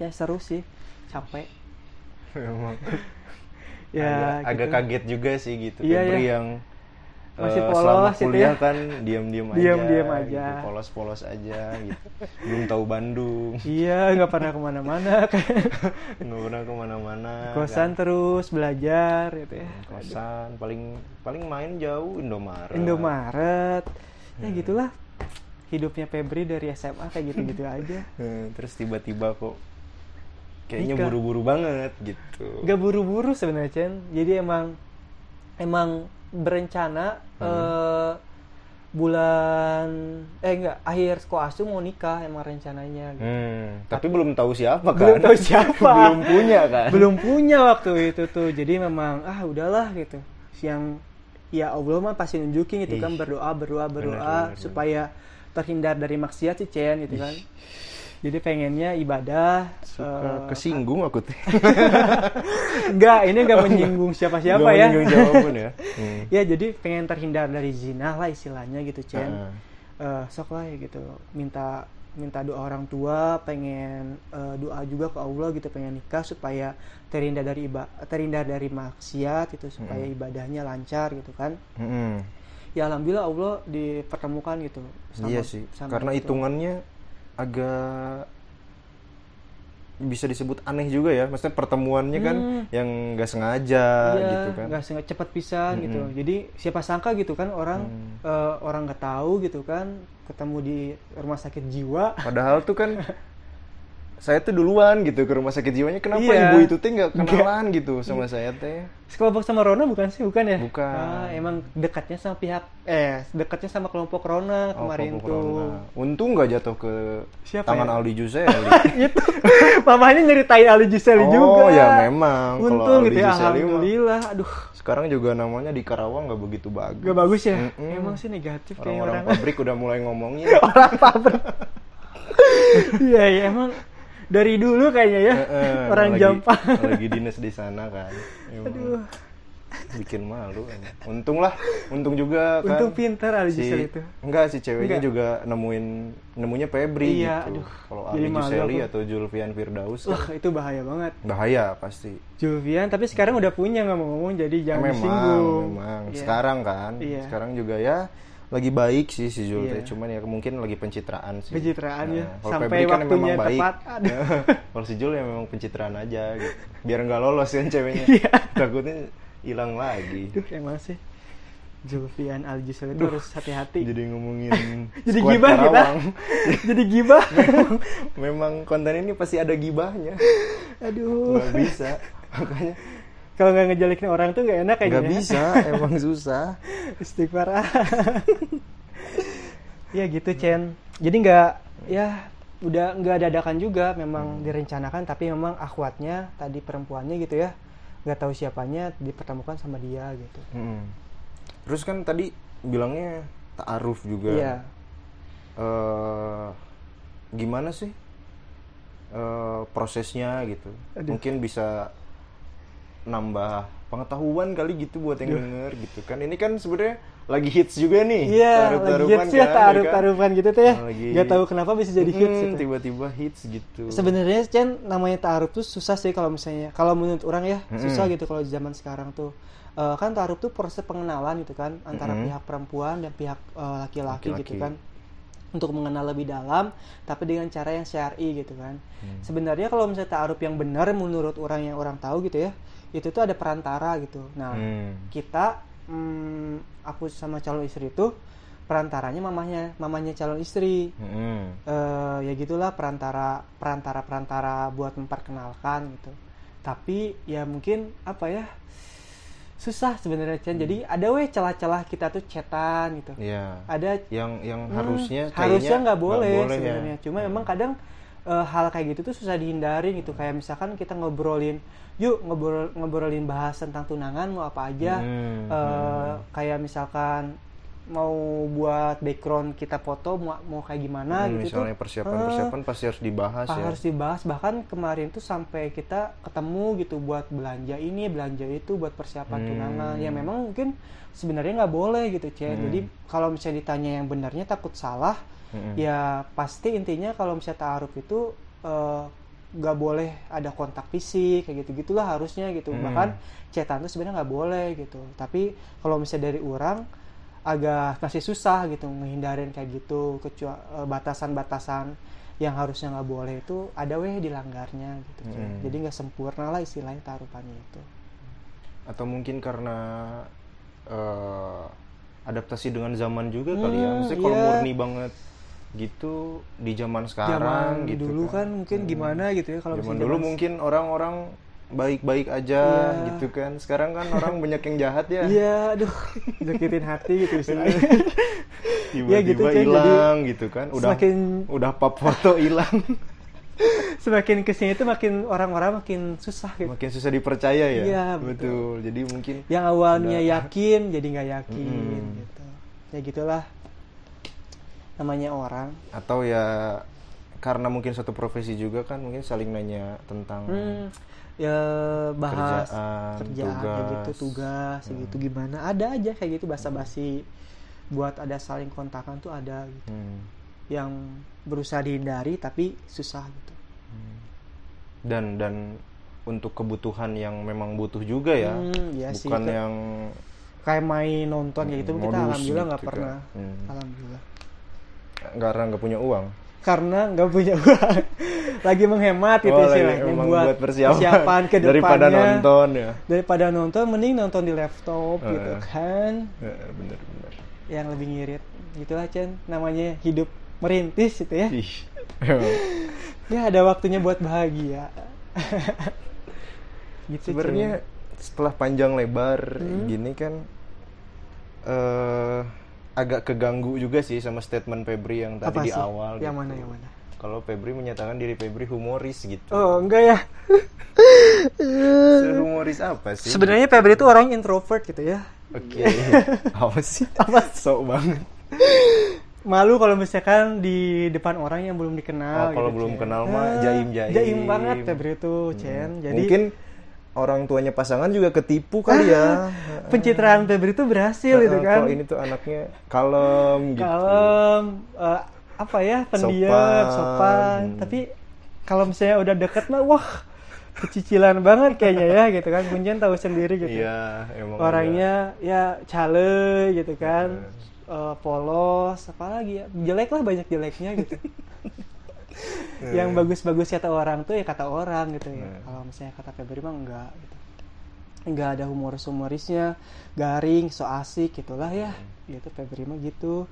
[SPEAKER 1] ya seru sih capek
[SPEAKER 2] Memang
[SPEAKER 1] ya
[SPEAKER 2] agak, agak
[SPEAKER 1] gitu.
[SPEAKER 2] kaget juga sih gitu.
[SPEAKER 1] Iya,
[SPEAKER 2] Febri
[SPEAKER 1] iya.
[SPEAKER 2] yang
[SPEAKER 1] Masih
[SPEAKER 2] eh,
[SPEAKER 1] polos
[SPEAKER 2] selama
[SPEAKER 1] gitu
[SPEAKER 2] kuliah
[SPEAKER 1] ya.
[SPEAKER 2] kan diam-diam aja,
[SPEAKER 1] Diam-diam aja.
[SPEAKER 2] gitu, polos-polos aja gitu. Belum tahu Bandung,
[SPEAKER 1] iya nggak pernah ke mana-mana kayak
[SPEAKER 2] nggak pernah ke mana-mana.
[SPEAKER 1] kosan
[SPEAKER 2] kan.
[SPEAKER 1] terus belajar gitu ya
[SPEAKER 2] kosan paling paling main jauh Indomaret.
[SPEAKER 1] Indomaret ya
[SPEAKER 2] Hmm.
[SPEAKER 1] gitulah hidupnya Febri dari SMA kayak gitu-gitu aja
[SPEAKER 2] Eh, Terus tiba-tiba kok kayaknya buru-buru banget gitu.
[SPEAKER 1] Gak buru-buru sebenarnya Chen jadi emang emang berencana
[SPEAKER 2] Hmm.
[SPEAKER 1] eh, bulan eh enggak akhir koasu mau nikah emang rencananya gitu.
[SPEAKER 2] Hmm, tapi belum tahu siapa kan?
[SPEAKER 1] belum tahu siapa
[SPEAKER 2] belum punya kan?
[SPEAKER 1] belum punya waktu itu tuh jadi memang ah udahlah gitu yang ya Allah mah pasti nunjukin gitu kan
[SPEAKER 2] Ih.
[SPEAKER 1] berdoa berdoa berdoa
[SPEAKER 2] bener,
[SPEAKER 1] supaya terhindar dari maksiat sih Chen gitu kan jadi pengennya ibadah
[SPEAKER 2] Suka
[SPEAKER 1] eh,
[SPEAKER 2] kesinggung aku teh.
[SPEAKER 1] enggak ini enggak menyinggung siapa-siapa ya
[SPEAKER 2] menyinggung siapa pun ya. Hmm.
[SPEAKER 1] ya jadi pengen terhindar dari zina lah istilahnya gitu Chen
[SPEAKER 2] Heeh.
[SPEAKER 1] Eh, sok lah ya gitu minta minta doa orang tua pengen eh, doa juga ke Allah gitu pengen nikah supaya terhindar dari iba terhindar dari maksiat gitu supaya ibadahnya lancar gitu kan
[SPEAKER 2] Mm-mm.
[SPEAKER 1] ya alhamdulillah Allah dipertemukan gitu sama-
[SPEAKER 2] iya sih
[SPEAKER 1] sama
[SPEAKER 2] karena
[SPEAKER 1] itu.
[SPEAKER 2] hitungannya agak bisa disebut aneh juga ya maksudnya pertemuannya kan
[SPEAKER 1] Hmm.
[SPEAKER 2] yang nggak sengaja
[SPEAKER 1] Iya,
[SPEAKER 2] gitu kan
[SPEAKER 1] nggak sengaja cepat pisan gitu.
[SPEAKER 2] Mm-mm.
[SPEAKER 1] Jadi siapa sangka gitu kan orang
[SPEAKER 2] Hmm.
[SPEAKER 1] eh, orang nggak tahu gitu kan ketemu di rumah sakit jiwa.
[SPEAKER 2] padahal tuh kan saya tuh duluan gitu ke rumah sakit jiwanya kenapa
[SPEAKER 1] Iya.
[SPEAKER 2] ibu itu teh nggak kenalan gitu sama saya teh
[SPEAKER 1] Sekelompok sama Rona bukan sih? Bukan ya?
[SPEAKER 2] Bukan.
[SPEAKER 1] Ah, emang dekatnya sama pihak eh dekatnya sama kelompok Rona
[SPEAKER 2] Oh,
[SPEAKER 1] kemarin
[SPEAKER 2] kelompok
[SPEAKER 1] tuh.
[SPEAKER 2] Corona. untung nggak jatuh ke
[SPEAKER 1] Siapa
[SPEAKER 2] tangan
[SPEAKER 1] ya?
[SPEAKER 2] Aldi Juseli
[SPEAKER 1] itu mamanya nyeritain Ali Giseli
[SPEAKER 2] Oh,
[SPEAKER 1] juga.
[SPEAKER 2] ya memang. Kalau
[SPEAKER 1] Untung
[SPEAKER 2] Aldi
[SPEAKER 1] gitu ya.
[SPEAKER 2] Mah-
[SPEAKER 1] Alhamdulillah. Aduh,
[SPEAKER 2] sekarang juga namanya di Karawang nggak begitu bagus
[SPEAKER 1] gak bagus ya.
[SPEAKER 2] Mm-mm.
[SPEAKER 1] Emang sih negatif
[SPEAKER 2] orang-orang
[SPEAKER 1] orang.
[SPEAKER 2] pabrik udah mulai ngomongin
[SPEAKER 1] orang pabrik. Iya, iya emang dari dulu kayaknya ya.
[SPEAKER 2] Eh, eh,
[SPEAKER 1] orang
[SPEAKER 2] lagi-
[SPEAKER 1] Jampang.
[SPEAKER 2] lagi dinas di sana kan Emang
[SPEAKER 1] Aduh.
[SPEAKER 2] bikin malu kan. untung lah untung juga kan
[SPEAKER 1] Untung pintar Ali
[SPEAKER 2] si
[SPEAKER 1] itu.
[SPEAKER 2] enggak si ceweknya
[SPEAKER 1] Enggak.
[SPEAKER 2] juga nemuin nemunya Febri
[SPEAKER 1] Iya,
[SPEAKER 2] gitu kalau Ali
[SPEAKER 1] aku.
[SPEAKER 2] atau Julfian Firdaus kan
[SPEAKER 1] Wah, itu bahaya banget.
[SPEAKER 2] bahaya pasti
[SPEAKER 1] Juvian, tapi sekarang udah punya ngomong-ngomong jadi jangan
[SPEAKER 2] memang
[SPEAKER 1] disinggung.
[SPEAKER 2] memang
[SPEAKER 1] Iya.
[SPEAKER 2] sekarang kan
[SPEAKER 1] Iya.
[SPEAKER 2] sekarang juga ya lagi baik sih si Jul
[SPEAKER 1] Iya.
[SPEAKER 2] teh. cuman ya mungkin lagi pencitraan sih
[SPEAKER 1] Pencitraan ya.
[SPEAKER 2] kalau
[SPEAKER 1] Sampai
[SPEAKER 2] Febri kan
[SPEAKER 1] waktunya
[SPEAKER 2] memang baik.
[SPEAKER 1] tepat. Aduh.
[SPEAKER 2] kalau si Jul ya memang pencitraan aja gitu biar nggak lolos kan ceweknya
[SPEAKER 1] Iya.
[SPEAKER 2] takutnya hilang lagi
[SPEAKER 1] Duh, emang sih. Julfian Al itu harus hati-hati.
[SPEAKER 2] jadi ngomongin
[SPEAKER 1] Jadi gibah kita. Jadi gibah.
[SPEAKER 2] memang konten ini pasti ada gibahnya
[SPEAKER 1] Aduh.
[SPEAKER 2] nggak bisa makanya
[SPEAKER 1] Kalau nggak ngejelekin orang tuh nggak enak kayaknya.
[SPEAKER 2] nggak bisa emang susah
[SPEAKER 1] Istighfar. ya gitu, Chen. Jadi nggak ya udah nggak dadakan juga memang direncanakan tapi memang akhwatnya tadi perempuannya gitu ya nggak tahu siapanya dipertemukan sama dia gitu
[SPEAKER 2] Mm. terus kan tadi bilangnya ta'aruf juga
[SPEAKER 1] iya
[SPEAKER 2] eh gimana sih eh prosesnya gitu
[SPEAKER 1] Aduh.
[SPEAKER 2] mungkin bisa nambah pengetahuan kali gitu buat yang denger gitu kan. Ini kan sebenarnya lagi hits juga nih
[SPEAKER 1] iya lagi hits ya
[SPEAKER 2] kan,
[SPEAKER 1] taruh
[SPEAKER 2] kan?
[SPEAKER 1] taruhan gitu tuh ya.
[SPEAKER 2] Oh, lagi-
[SPEAKER 1] nggak tahu kenapa bisa jadi hits gitu.
[SPEAKER 2] tiba-tiba hits gitu.
[SPEAKER 1] Sebenarnya Chen namanya taaruf tuh susah sih kalau misalnya kalau menurut orang ya susah gitu kalau zaman sekarang tuh. Eh, kan taaruf tuh proses pengenalan gitu kan antara pihak perempuan dan pihak eh, laki-laki gitu kan. Untuk mengenal lebih dalam tapi dengan cara yang syar'i gitu kan.
[SPEAKER 2] Hmm.
[SPEAKER 1] sebenarnya kalau misalnya taaruf yang benar menurut orang yang orang tahu gitu ya itu tuh ada perantara gitu nah
[SPEAKER 2] Hmm.
[SPEAKER 1] kita hmm, aku sama calon istri itu perantaranya mamanya mamanya calon istri
[SPEAKER 2] Mm-mm.
[SPEAKER 1] eh ya gitulah perantara perantara perantara buat memperkenalkan gitu tapi ya mungkin apa ya susah sebenarnya Chan. jadi ada weh celah-celah kita tuh cetan gitu
[SPEAKER 2] Iya.
[SPEAKER 1] ada
[SPEAKER 2] yang yang
[SPEAKER 1] Hmm,
[SPEAKER 2] harusnya
[SPEAKER 1] harusnya nggak boleh,
[SPEAKER 2] ya.
[SPEAKER 1] sebenarnya cuma emang kadang eh, hal kayak gitu tuh susah dihindari gitu kayak misalkan kita ngobrolin yuk ngobrol ngobrolin bahas tentang tunangan mau apa aja
[SPEAKER 2] Hmm,
[SPEAKER 1] Eh,
[SPEAKER 2] hmm.
[SPEAKER 1] kayak misalkan mau buat background kita foto mau mau kayak gimana
[SPEAKER 2] Hmm,
[SPEAKER 1] gitu
[SPEAKER 2] misalnya
[SPEAKER 1] tuh
[SPEAKER 2] persiapan-persiapan pasti harus dibahas
[SPEAKER 1] Ah,
[SPEAKER 2] ya.
[SPEAKER 1] harus dibahas bahkan kemarin tuh sampai kita ketemu gitu buat belanja ini belanja itu buat persiapan
[SPEAKER 2] Hmm.
[SPEAKER 1] tunangan ya memang mungkin sebenarnya nggak boleh gitu Cen
[SPEAKER 2] Hmm.
[SPEAKER 1] jadi kalau misalnya ditanya yang benarnya takut salah
[SPEAKER 2] Mm-mm.
[SPEAKER 1] ya pasti intinya kalau misalnya taaruf itu eh, nggak boleh ada kontak fisik kayak gitu gitulah harusnya gitu
[SPEAKER 2] Hmm.
[SPEAKER 1] bahkan cetan tuh sebenarnya nggak boleh gitu tapi kalau misalnya dari orang agak masih susah gitu menghindarin kayak gitu kecuali batasan-batasan yang harusnya nggak boleh itu ada weh dilanggarnya gitu.
[SPEAKER 2] Hmm.
[SPEAKER 1] jadi nggak sempurna lah istilahnya taruhannya itu
[SPEAKER 2] Atau mungkin karena eh, adaptasi dengan zaman juga kali ya.
[SPEAKER 1] Hmm,
[SPEAKER 2] Maksudnya kalau
[SPEAKER 1] iya.
[SPEAKER 2] murni banget gitu di zaman sekarang
[SPEAKER 1] zaman
[SPEAKER 2] gitu
[SPEAKER 1] dulu kan, mungkin
[SPEAKER 2] Hmm.
[SPEAKER 1] gimana gitu ya kalau
[SPEAKER 2] zaman dulu
[SPEAKER 1] zaman-
[SPEAKER 2] mungkin orang-orang baik-baik aja
[SPEAKER 1] Iya.
[SPEAKER 2] gitu kan. Sekarang kan orang banyak yang jahat ya.
[SPEAKER 1] iya aduh jakitin hati gitu istilahnya
[SPEAKER 2] Tiba-tiba
[SPEAKER 1] Ya gitu. Jadi
[SPEAKER 2] hilang gitu kan. Udah
[SPEAKER 1] semakin-
[SPEAKER 2] udah pap foto hilang.
[SPEAKER 1] semakin ke sini itu makin orang-orang makin susah gitu
[SPEAKER 2] Makin susah dipercaya ya.
[SPEAKER 1] Iya,
[SPEAKER 2] betul.
[SPEAKER 1] betul.
[SPEAKER 2] Jadi mungkin
[SPEAKER 1] yang awalnya
[SPEAKER 2] Udah.
[SPEAKER 1] yakin jadi nggak yakin
[SPEAKER 2] Mm-mm.
[SPEAKER 1] gitu ya gitulah namanya orang
[SPEAKER 2] atau ya karena mungkin satu profesi juga kan mungkin saling nanya tentang
[SPEAKER 1] Hmm, ya bahas
[SPEAKER 2] Kerjaan,
[SPEAKER 1] kerjaan kayak gitu
[SPEAKER 2] tugas.
[SPEAKER 1] tugas kayak gitu gimana ada aja kayak gitu basa-basi buat ada saling kontakan tuh ada gitu
[SPEAKER 2] Hmm.
[SPEAKER 1] yang berusaha dihindari tapi susah gitu
[SPEAKER 2] dan dan untuk kebutuhan yang memang butuh juga ya
[SPEAKER 1] Hmm, sih,
[SPEAKER 2] bukan
[SPEAKER 1] Kak.
[SPEAKER 2] yang
[SPEAKER 1] kayak main nonton kayak gitu kita alhamdulillah nggak
[SPEAKER 2] gitu kan.
[SPEAKER 1] pernah
[SPEAKER 2] Hmm.
[SPEAKER 1] alhamdulillah
[SPEAKER 2] nggak karena nggak punya uang.
[SPEAKER 1] Karena nggak punya uang. Lagi menghemat gitu
[SPEAKER 2] Oh,
[SPEAKER 1] istilahnya
[SPEAKER 2] emang
[SPEAKER 1] buat,
[SPEAKER 2] buat persiapan,
[SPEAKER 1] persiapan ke depannya.
[SPEAKER 2] daripada nonton ya.
[SPEAKER 1] Daripada nonton mending nonton di laptop
[SPEAKER 2] Eh.
[SPEAKER 1] gitu kan.
[SPEAKER 2] Ya, bener bener.
[SPEAKER 1] Yang lebih ngirit. Gitulah Chen namanya hidup merintis gitu ya.
[SPEAKER 2] Ih,
[SPEAKER 1] ya ada waktunya buat bahagia. Gitu
[SPEAKER 2] sebenarnya setelah panjang lebar
[SPEAKER 1] Hmm.
[SPEAKER 2] gini kan eh agak keganggu juga sih sama statement Febri yang tadi
[SPEAKER 1] apa
[SPEAKER 2] di
[SPEAKER 1] sih?
[SPEAKER 2] awal
[SPEAKER 1] yang
[SPEAKER 2] gitu.
[SPEAKER 1] mana yang mana?
[SPEAKER 2] Kalau Febri menyatakan diri Febri humoris gitu.
[SPEAKER 1] Oh enggak ya.
[SPEAKER 2] Sehumoris apa sih?
[SPEAKER 1] Sebenarnya Febri itu orang introvert gitu ya.
[SPEAKER 2] Oke. Apa sih? Sok banget.
[SPEAKER 1] Malu kalau misalkan di depan orang yang belum dikenal
[SPEAKER 2] Oh, kalau
[SPEAKER 1] gitu,
[SPEAKER 2] belum
[SPEAKER 1] Chen.
[SPEAKER 2] kenal mah
[SPEAKER 1] Ah,
[SPEAKER 2] jaim-jaim. Hmm.
[SPEAKER 1] jaim banget Febri itu Chen jadi
[SPEAKER 2] mungkin orang tuanya pasangan juga ketipu kali ya.
[SPEAKER 1] Pencitraan Febri itu berhasil gitu
[SPEAKER 2] Eh,
[SPEAKER 1] kan.
[SPEAKER 2] kalau ini tuh anaknya kalem gitu.
[SPEAKER 1] Kalem eh, apa ya pendiam
[SPEAKER 2] Sopan.
[SPEAKER 1] sopan, tapi kalau misalnya udah deket mah wah kecicilan banget kayaknya ya gitu kan. Kuncen tahu sendiri gitu.
[SPEAKER 2] Iya emang
[SPEAKER 1] orangnya ya cale gitu kan. Eh, polos apalagi ya. Jelek lah banyak jeleknya gitu yang bagus-bagus kata orang tuh ya kata orang gitu ya.
[SPEAKER 2] Hmm.
[SPEAKER 1] kalau misalnya kata Febri mah enggak gitu. Enggak ada humoris humorisnya garing so asik gitulah ya. Gitu Febri mah gitu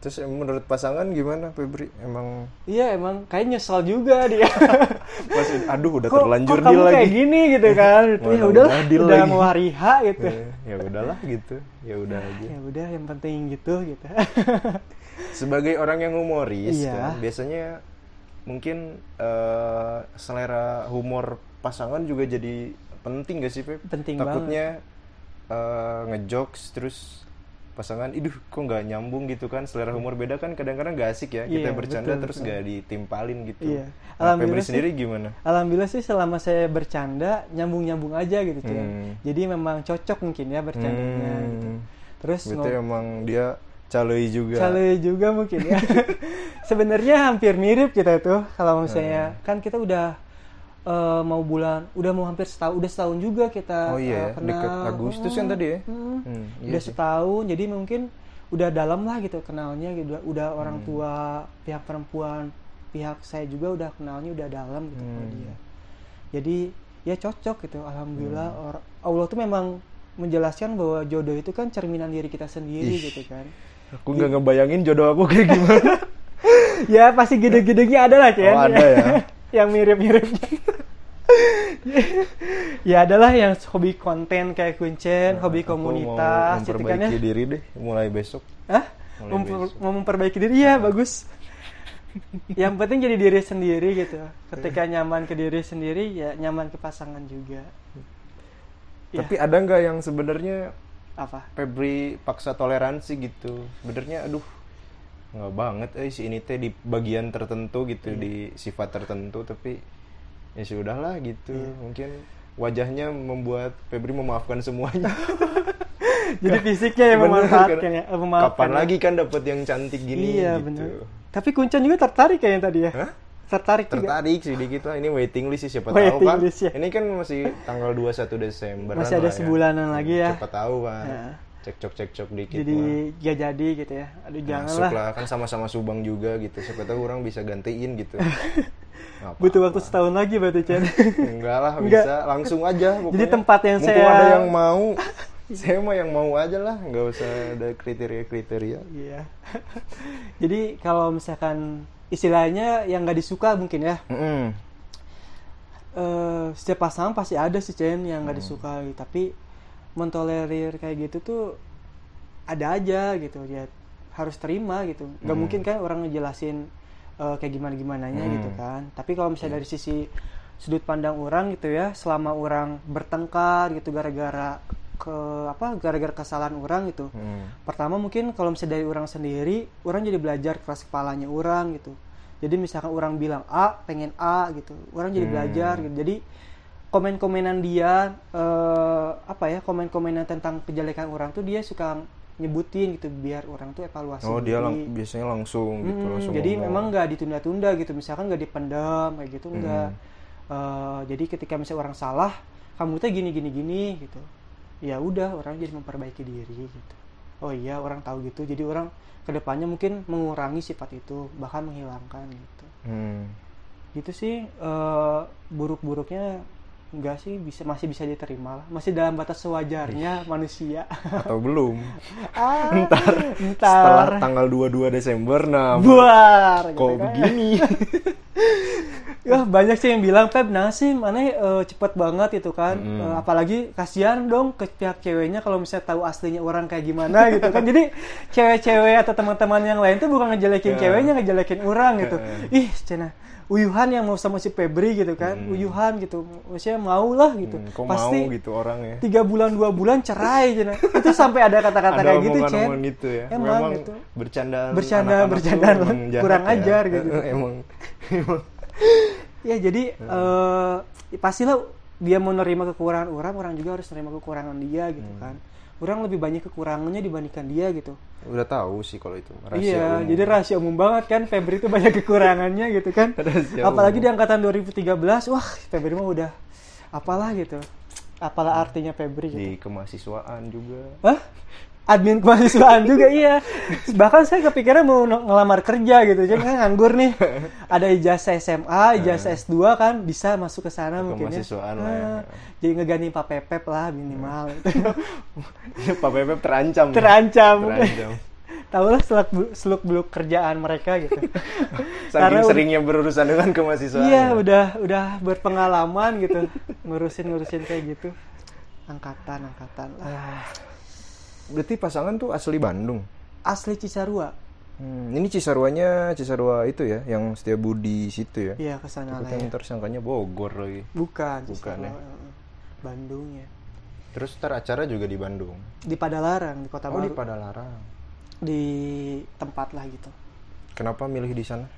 [SPEAKER 2] Terus menurut pasangan gimana Febri? Emang
[SPEAKER 1] iya emang kayak nyesel juga dia
[SPEAKER 2] pas aduh udah
[SPEAKER 1] kok,
[SPEAKER 2] terlanjur
[SPEAKER 1] kok
[SPEAKER 2] deal
[SPEAKER 1] kamu
[SPEAKER 2] lagi.
[SPEAKER 1] kayak gini gitu kan ya udahlah
[SPEAKER 2] udah
[SPEAKER 1] udah
[SPEAKER 2] lagi.
[SPEAKER 1] mau hari H gitu
[SPEAKER 2] Eh, ya udahlah gitu. Ya udah aja.
[SPEAKER 1] ya udah yang penting gitu gitu
[SPEAKER 2] Sebagai orang yang humoris
[SPEAKER 1] Iya.
[SPEAKER 2] kan, biasanya mungkin eh, selera humor pasangan juga jadi penting gak sih Feb?
[SPEAKER 1] Penting
[SPEAKER 2] Takutnya eh, ngejokes terus pasangan, iduh kok nggak nyambung gitu kan selera humor beda kan kadang-kadang gak asik ya kita
[SPEAKER 1] Iya,
[SPEAKER 2] bercanda
[SPEAKER 1] betul,
[SPEAKER 2] terus
[SPEAKER 1] betul.
[SPEAKER 2] gak ditimpalin gitu.
[SPEAKER 1] Iya.
[SPEAKER 2] Nah,
[SPEAKER 1] Alhamdulillah sih-
[SPEAKER 2] sendiri gimana?
[SPEAKER 1] Alhamdulillah sih selama saya bercanda nyambung-nyambung aja gitu.
[SPEAKER 2] Hmm.
[SPEAKER 1] Jadi memang cocok mungkin ya bercandanya
[SPEAKER 2] Hmm.
[SPEAKER 1] gitu. Terus
[SPEAKER 2] Berarti emang dia caloi juga.
[SPEAKER 1] Cale juga mungkin ya. Sebenarnya hampir mirip kita itu kalau misalnya
[SPEAKER 2] Hmm.
[SPEAKER 1] kan kita udah eh, mau bulan, udah mau hampir setahun, udah setahun juga kita
[SPEAKER 2] Oh iya
[SPEAKER 1] eh,
[SPEAKER 2] ya, deket
[SPEAKER 1] kenal.
[SPEAKER 2] Agustus kan
[SPEAKER 1] Hmm,
[SPEAKER 2] tadi ya?
[SPEAKER 1] hmm.
[SPEAKER 2] Hmm, iya
[SPEAKER 1] udah
[SPEAKER 2] sih.
[SPEAKER 1] setahun, jadi mungkin udah dalam lah gitu kenalnya, gitu. udah,
[SPEAKER 2] Hmm.
[SPEAKER 1] orang tua pihak perempuan, pihak saya juga udah kenalnya udah dalam gitu
[SPEAKER 2] Hmm.
[SPEAKER 1] dia. Jadi ya cocok gitu, alhamdulillah.
[SPEAKER 2] Hmm.
[SPEAKER 1] Or- Allah tuh memang menjelaskan bahwa jodoh itu kan cerminan diri kita sendiri
[SPEAKER 2] Ih.
[SPEAKER 1] gitu kan.
[SPEAKER 2] Aku nggak ngebayangin jodoh aku kayak gimana.
[SPEAKER 1] ya pasti gede-gedenya ada lah Ken
[SPEAKER 2] Oh, ada ya.
[SPEAKER 1] yang mirip-miripnya ya adalah yang hobi konten kayak Kuncen hobi
[SPEAKER 2] Aku
[SPEAKER 1] komunitas
[SPEAKER 2] mau
[SPEAKER 1] gitu kan ya
[SPEAKER 2] memperbaiki diri deh mulai besok.
[SPEAKER 1] Hah?
[SPEAKER 2] Mulai
[SPEAKER 1] Memper-
[SPEAKER 2] besok.
[SPEAKER 1] mau memperbaiki diri ya bagus yang penting jadi diri sendiri gitu ketika nyaman ke diri sendiri ya nyaman ke pasangan juga Ya.
[SPEAKER 2] Tapi ada nggak yang sebenarnya
[SPEAKER 1] apa
[SPEAKER 2] Febri paksa toleransi gitu? Sebenarnya aduh nggak banget eh si ini teh di bagian tertentu gitu
[SPEAKER 1] Iya.
[SPEAKER 2] di sifat tertentu tapi ya sudahlah gitu
[SPEAKER 1] Iya.
[SPEAKER 2] mungkin wajahnya membuat Febri memaafkan semuanya
[SPEAKER 1] jadi fisiknya yang
[SPEAKER 2] Bener,
[SPEAKER 1] memanfaatkan
[SPEAKER 2] kan?
[SPEAKER 1] ya eh, memaafkan
[SPEAKER 2] kapan
[SPEAKER 1] ya.
[SPEAKER 2] lagi kan dapat yang cantik gini
[SPEAKER 1] iya
[SPEAKER 2] gitu.
[SPEAKER 1] benar tapi Kuncen juga tertarik kayaknya tadi ya
[SPEAKER 2] Hah?
[SPEAKER 1] tertarik, juga
[SPEAKER 2] tertarik sedikit lah ini waiting list sih siapa
[SPEAKER 1] Waiting
[SPEAKER 2] tahu kan
[SPEAKER 1] list, ya.
[SPEAKER 2] ini kan masih tanggal 21 Desember
[SPEAKER 1] Masih ada sebulanan lagi ya.
[SPEAKER 2] siapa tahu kan
[SPEAKER 1] Ya.
[SPEAKER 2] Cekcok cekcok dikit
[SPEAKER 1] jadi
[SPEAKER 2] mah.
[SPEAKER 1] ya jadi gitu ya. Aduh jangan
[SPEAKER 2] Masuk
[SPEAKER 1] lah.
[SPEAKER 2] lah kan sama-sama Subang juga gitu. Siapa tahu orang bisa gantiin gitu.
[SPEAKER 1] Butuh waktu setahun lagi berarti Chen
[SPEAKER 2] enggak lah
[SPEAKER 1] Enggak.
[SPEAKER 2] bisa. Langsung aja pokoknya.
[SPEAKER 1] Jadi tempat yang
[SPEAKER 2] Mumpung
[SPEAKER 1] saya-
[SPEAKER 2] ada yang mau. Saya mah yang mau aja lah. Nggak usah ada kriteria kriteria
[SPEAKER 1] iya. Jadi kalau misalkan istilahnya yang nggak disuka mungkin ya. Eh setiap pasangan pasti ada sih Chen yang
[SPEAKER 2] Hmm.
[SPEAKER 1] nggak disuka gitu. tapi mentolerir kayak gitu tuh ada aja gitu ya harus terima gitu nggak
[SPEAKER 2] Hmm.
[SPEAKER 1] mungkin kan orang ngejelasin eh, kayak gimana gimananya
[SPEAKER 2] Hmm.
[SPEAKER 1] gitu kan tapi kalau misalnya dari sisi sudut pandang orang gitu ya selama orang bertengkar gitu gara-gara ke apa gara-gara kesalahan orang gitu
[SPEAKER 2] Hmm.
[SPEAKER 1] pertama mungkin kalau misalnya dari orang sendiri orang jadi belajar keras kepalanya orang gitu jadi misalkan orang bilang A pengen A gitu orang jadi
[SPEAKER 2] Hmm.
[SPEAKER 1] belajar gitu jadi komen-komenan dia eh, apa ya komen-komenan tentang kejelekan orang tuh dia suka nyebutin gitu biar orang tuh evaluasi
[SPEAKER 2] oh dia lang- biasanya langsung gitu
[SPEAKER 1] Mm,
[SPEAKER 2] langsung
[SPEAKER 1] jadi
[SPEAKER 2] ngomong.
[SPEAKER 1] memang nggak ditunda-tunda gitu misalkan nggak dipendam kayak gitu enggak
[SPEAKER 2] Mm.
[SPEAKER 1] Eh, jadi ketika misalnya orang salah kamu tuh gini gini gini gitu. Ya udah orang jadi memperbaiki diri gitu. Oh iya orang tahu gitu. Jadi orang ke depannya mungkin mengurangi sifat itu bahkan menghilangkan gitu.
[SPEAKER 2] Hmm.
[SPEAKER 1] gitu sih eh, buruk-buruknya enggak sih bisa masih bisa diterima lah. Masih dalam batas sewajarnya manusia.
[SPEAKER 2] Atau belum?
[SPEAKER 1] Ah,
[SPEAKER 2] ntar
[SPEAKER 1] ntar.
[SPEAKER 2] setelah tanggal 22 Desember nah
[SPEAKER 1] buar gitu
[SPEAKER 2] kok
[SPEAKER 1] kan.
[SPEAKER 2] begini?
[SPEAKER 1] Ya banyak sih yang bilang Pep nah sih mana eh, cepet banget itu kan.
[SPEAKER 2] Mm.
[SPEAKER 1] Eh, apalagi kasihan dong ke pihak ceweknya kalau misalnya tahu aslinya orang kayak gimana gitu kan. Jadi cewek-cewek atau teman-teman yang lain tuh bukan ngejelekin
[SPEAKER 2] Ya.
[SPEAKER 1] ceweknya ngejelekin orang gitu.
[SPEAKER 2] Ya.
[SPEAKER 1] ih cina uyuhan yang mau sama si Febri gitu kan
[SPEAKER 2] Mm.
[SPEAKER 1] uyuhan gitu maksudnya mau lah gitu
[SPEAKER 2] Hmm, kok
[SPEAKER 1] pasti
[SPEAKER 2] mau gitu orang ya
[SPEAKER 1] tiga bulan dua bulan cerai cina itu sampai ada kata-kata kayak gitu
[SPEAKER 2] omongan-omongan gitu ya
[SPEAKER 1] Emang gitu.
[SPEAKER 2] bercanda
[SPEAKER 1] Bercanda-
[SPEAKER 2] anak-anak
[SPEAKER 1] bercanda
[SPEAKER 2] tuh emang jahat
[SPEAKER 1] kurang
[SPEAKER 2] ya.
[SPEAKER 1] ajar gitu.
[SPEAKER 2] emang emang
[SPEAKER 1] ya jadi eh pastilah dia mau nerima kekurangan orang orang juga harus nerima kekurangan dia gitu
[SPEAKER 2] Hmm.
[SPEAKER 1] kan orang lebih banyak kekurangannya dibandingkan dia gitu
[SPEAKER 2] udah tahu sih kalau itu rahasia
[SPEAKER 1] iya
[SPEAKER 2] umum.
[SPEAKER 1] jadi rahasia umum banget kan Febri itu banyak kekurangannya gitu kan
[SPEAKER 2] Rahasia
[SPEAKER 1] apalagi
[SPEAKER 2] umum.
[SPEAKER 1] di angkatan 2013 wah Febri mah udah apalah gitu apalah artinya Febri gitu
[SPEAKER 2] di kemahasiswaan juga
[SPEAKER 1] Hah? Admin kemahasiswaan juga iya. Bahkan saya kepikiran mau ng- ngelamar kerja gitu. Jadi kan nganggur nih. Ada ijazah SMA ijazah S2 kan bisa masuk ke sana mungkin ya.
[SPEAKER 2] kemahasiswaan lah ya.
[SPEAKER 1] Ah, jadi ngeganti Pak Pepep lah minimal
[SPEAKER 2] Pak Bebek terancam
[SPEAKER 1] terancam.
[SPEAKER 2] Terancam.
[SPEAKER 1] Tahu lah seluk seluk beluk kerjaan mereka gitu.
[SPEAKER 2] Saking
[SPEAKER 1] Karena
[SPEAKER 2] seringnya berurusan dengan kemahasiswaan
[SPEAKER 1] iya
[SPEAKER 2] ya.
[SPEAKER 1] udah udah berpengalaman gitu. Ngurusin ngurusin kayak gitu. Angkatan angkatan. Ah,
[SPEAKER 2] berarti pasangan tuh asli Bandung
[SPEAKER 1] asli Cisarua
[SPEAKER 2] Hmm, ini Cisarwanya Cisarua itu ya, yang setia budi situ ya.
[SPEAKER 1] iya ke sana lah
[SPEAKER 2] Takutnya
[SPEAKER 1] ya
[SPEAKER 2] ntar sangkanya Bogor lagi.
[SPEAKER 1] bukan
[SPEAKER 2] Bukan
[SPEAKER 1] Cisarua,
[SPEAKER 2] ya.
[SPEAKER 1] Bandung ya
[SPEAKER 2] Terus ntar acara juga di Bandung.
[SPEAKER 1] di Padalarang di kota
[SPEAKER 2] Oh di
[SPEAKER 1] baru
[SPEAKER 2] Padalarang.
[SPEAKER 1] di tempat lah gitu
[SPEAKER 2] Kenapa milih di sana?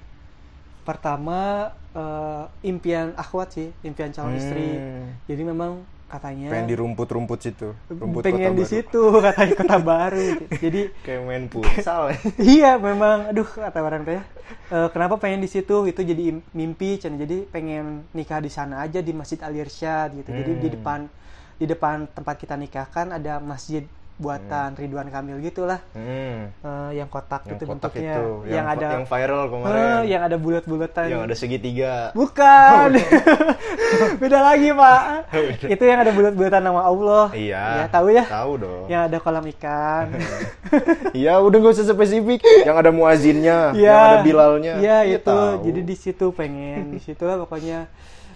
[SPEAKER 1] pertama eh, impian akhwat sih impian calon istri
[SPEAKER 2] Hmm.
[SPEAKER 1] jadi memang katanya
[SPEAKER 2] Pengen di rumput-rumput situ. Rumput
[SPEAKER 1] pengen
[SPEAKER 2] kota
[SPEAKER 1] di
[SPEAKER 2] baru.
[SPEAKER 1] situ katanya kota baru jadi
[SPEAKER 2] Kayak main futsal. ya.
[SPEAKER 1] iya memang aduh kata orang teh eh, kenapa pengen di situ itu jadi im- mimpi Cen. jadi pengen nikah di sana aja di Masjid Al Irsyad gitu jadi di
[SPEAKER 2] Hmm.
[SPEAKER 1] depan di depan tempat kita nikah kan ada masjid buatan Ridwan Kamil gitulah
[SPEAKER 2] Hmm.
[SPEAKER 1] Eh, yang kotak
[SPEAKER 2] Yang
[SPEAKER 1] gitu
[SPEAKER 2] kotak
[SPEAKER 1] bentuknya
[SPEAKER 2] itu,
[SPEAKER 1] yang,
[SPEAKER 2] yang,
[SPEAKER 1] ada
[SPEAKER 2] yang viral kemarin.
[SPEAKER 1] Eh, yang ada bulat-bulatan
[SPEAKER 2] yang ada segitiga.
[SPEAKER 1] bukan beda lagi pak
[SPEAKER 2] Beda.
[SPEAKER 1] itu yang ada bulat-bulatan nama Allah
[SPEAKER 2] Iya.
[SPEAKER 1] ya tahu ya
[SPEAKER 2] Tahu dong.
[SPEAKER 1] yang ada kolam ikan
[SPEAKER 2] Iya, udah gak usah spesifik. Yang ada muazinnya,
[SPEAKER 1] Iya.
[SPEAKER 2] yang ada bilalnya.
[SPEAKER 1] Iya
[SPEAKER 2] Iya,
[SPEAKER 1] itu.
[SPEAKER 2] tahu.
[SPEAKER 1] Jadi di situ pengen, di situ lah pokoknya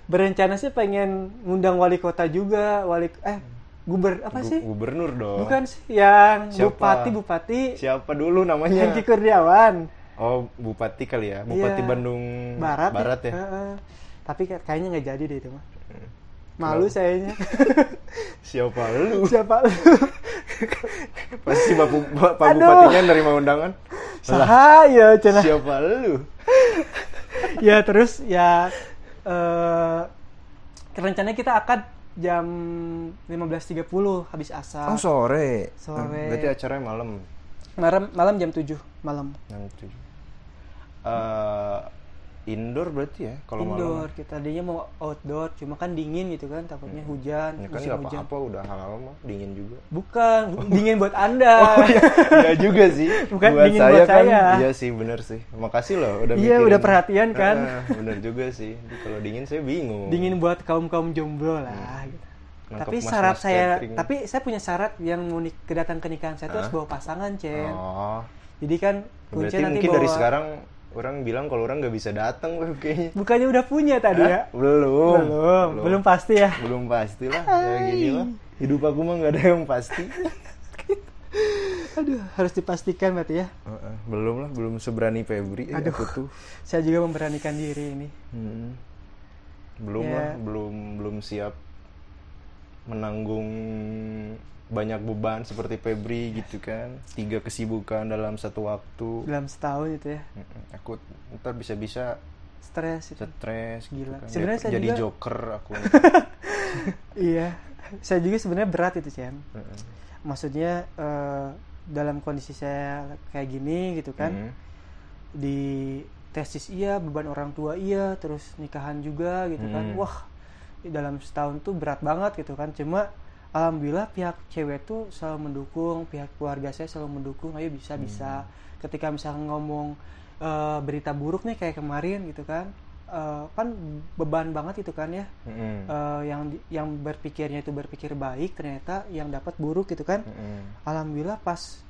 [SPEAKER 1] berencana sih pengen ngundang wali kota juga, wali eh guber apa sih?
[SPEAKER 2] Gubernur dong.
[SPEAKER 1] Bukan sih, yang
[SPEAKER 2] Siapa?
[SPEAKER 1] bupati bupati
[SPEAKER 2] Siapa dulu namanya?
[SPEAKER 1] Hengki Kurniawan
[SPEAKER 2] Oh, Bupati kali ya. Bupati
[SPEAKER 1] Iya.
[SPEAKER 2] Bandung
[SPEAKER 1] Barat,
[SPEAKER 2] Barat ya.
[SPEAKER 1] Heeh. Tapi kayak- kayaknya nggak jadi deh itu mah. Malu sayanya.
[SPEAKER 2] Siapa lu?
[SPEAKER 1] Siapa lu?
[SPEAKER 2] Pasti Pak, Pak. Bupatinya nerima undangan.
[SPEAKER 1] Sahaya cenah.
[SPEAKER 2] Siapa lu?
[SPEAKER 1] ya terus ya eh rencananya kita akad jam 15.30 habis asar.
[SPEAKER 2] Oh, sore.
[SPEAKER 1] Sore.
[SPEAKER 2] Berarti acaranya malam.
[SPEAKER 1] malam malam jam 7 malam.
[SPEAKER 2] Jam 7. Eh, indoor berarti ya kalau
[SPEAKER 1] Indoor
[SPEAKER 2] malam.
[SPEAKER 1] kita tadinya mau outdoor cuma kan dingin gitu kan takutnya hujan
[SPEAKER 2] Ya kan nggak
[SPEAKER 1] hujan.
[SPEAKER 2] apa-apa udah halal mah dingin juga.
[SPEAKER 1] Bukan, dingin buat Anda.
[SPEAKER 2] Iya juga sih.
[SPEAKER 1] Bukan
[SPEAKER 2] buat
[SPEAKER 1] dingin
[SPEAKER 2] saya
[SPEAKER 1] buat
[SPEAKER 2] kan.
[SPEAKER 1] saya.
[SPEAKER 2] Iya sih bener sih. Makasih loh udah
[SPEAKER 1] Iya, udah perhatian kan.
[SPEAKER 2] Ah, bener juga sih. Kalau dingin saya bingung.
[SPEAKER 1] dingin buat kaum-kaum jomblo lah gitu.
[SPEAKER 2] Nangkep
[SPEAKER 1] Tapi
[SPEAKER 2] mas-mas
[SPEAKER 1] syarat saya
[SPEAKER 2] catering.
[SPEAKER 1] tapi saya punya syarat yang mau kedatang ke nikahan saya itu harus bawa pasangan, Cen.
[SPEAKER 2] Oh.
[SPEAKER 1] Jadi kan kunci
[SPEAKER 2] Berarti
[SPEAKER 1] nanti
[SPEAKER 2] mungkin
[SPEAKER 1] bawa
[SPEAKER 2] dari sekarang orang bilang kalau orang nggak bisa datang Web, kayaknya.
[SPEAKER 1] Bukannya udah punya tadi ya?
[SPEAKER 2] Belum.
[SPEAKER 1] Belum, belum pasti ya.
[SPEAKER 2] Belum pasti lah. Ya gini lah. Hidup aku mah nggak ada yang pasti.
[SPEAKER 1] Aduh, harus dipastikan berarti ya.
[SPEAKER 2] Heeh, belum lah, belum seberani Febri eh,
[SPEAKER 1] Aduh.
[SPEAKER 2] aku tuh.
[SPEAKER 1] Saya juga memberanikan diri ini.
[SPEAKER 2] Hmm. Belum
[SPEAKER 1] Ya.
[SPEAKER 2] lah, belum belum siap menanggung banyak beban seperti Febri gitu kan. Tiga kesibukan dalam satu waktu.
[SPEAKER 1] Dalam setahun itu ya.
[SPEAKER 2] Aku ntar bisa-bisa
[SPEAKER 1] Stres itu.
[SPEAKER 2] stres gitu
[SPEAKER 1] Gila.
[SPEAKER 2] kan.
[SPEAKER 1] Sebenarnya saya
[SPEAKER 2] jadi
[SPEAKER 1] juga-
[SPEAKER 2] joker aku.
[SPEAKER 1] iya. Saya juga sebenarnya berat itu, Cen.
[SPEAKER 2] Mm-mm.
[SPEAKER 1] Maksudnya eh, dalam kondisi saya kayak gini gitu kan
[SPEAKER 2] Mm.
[SPEAKER 1] di tesis iya beban orang tua iya terus nikahan juga gitu kan
[SPEAKER 2] Hmm.
[SPEAKER 1] wah dalam setahun tuh berat banget gitu kan cuma alhamdulillah pihak cewek tuh selalu mendukung pihak keluarga saya selalu mendukung. Ayo bisa bisa. Ketika misalnya ngomong eh, berita buruk nih kayak kemarin gitu kan eh, kan beban banget itu kan ya.
[SPEAKER 2] Mm-mm.
[SPEAKER 1] Eh, yang yang berpikirnya itu berpikir baik ternyata yang dapat buruk gitu kan.
[SPEAKER 2] Mm-mm.
[SPEAKER 1] alhamdulillah pas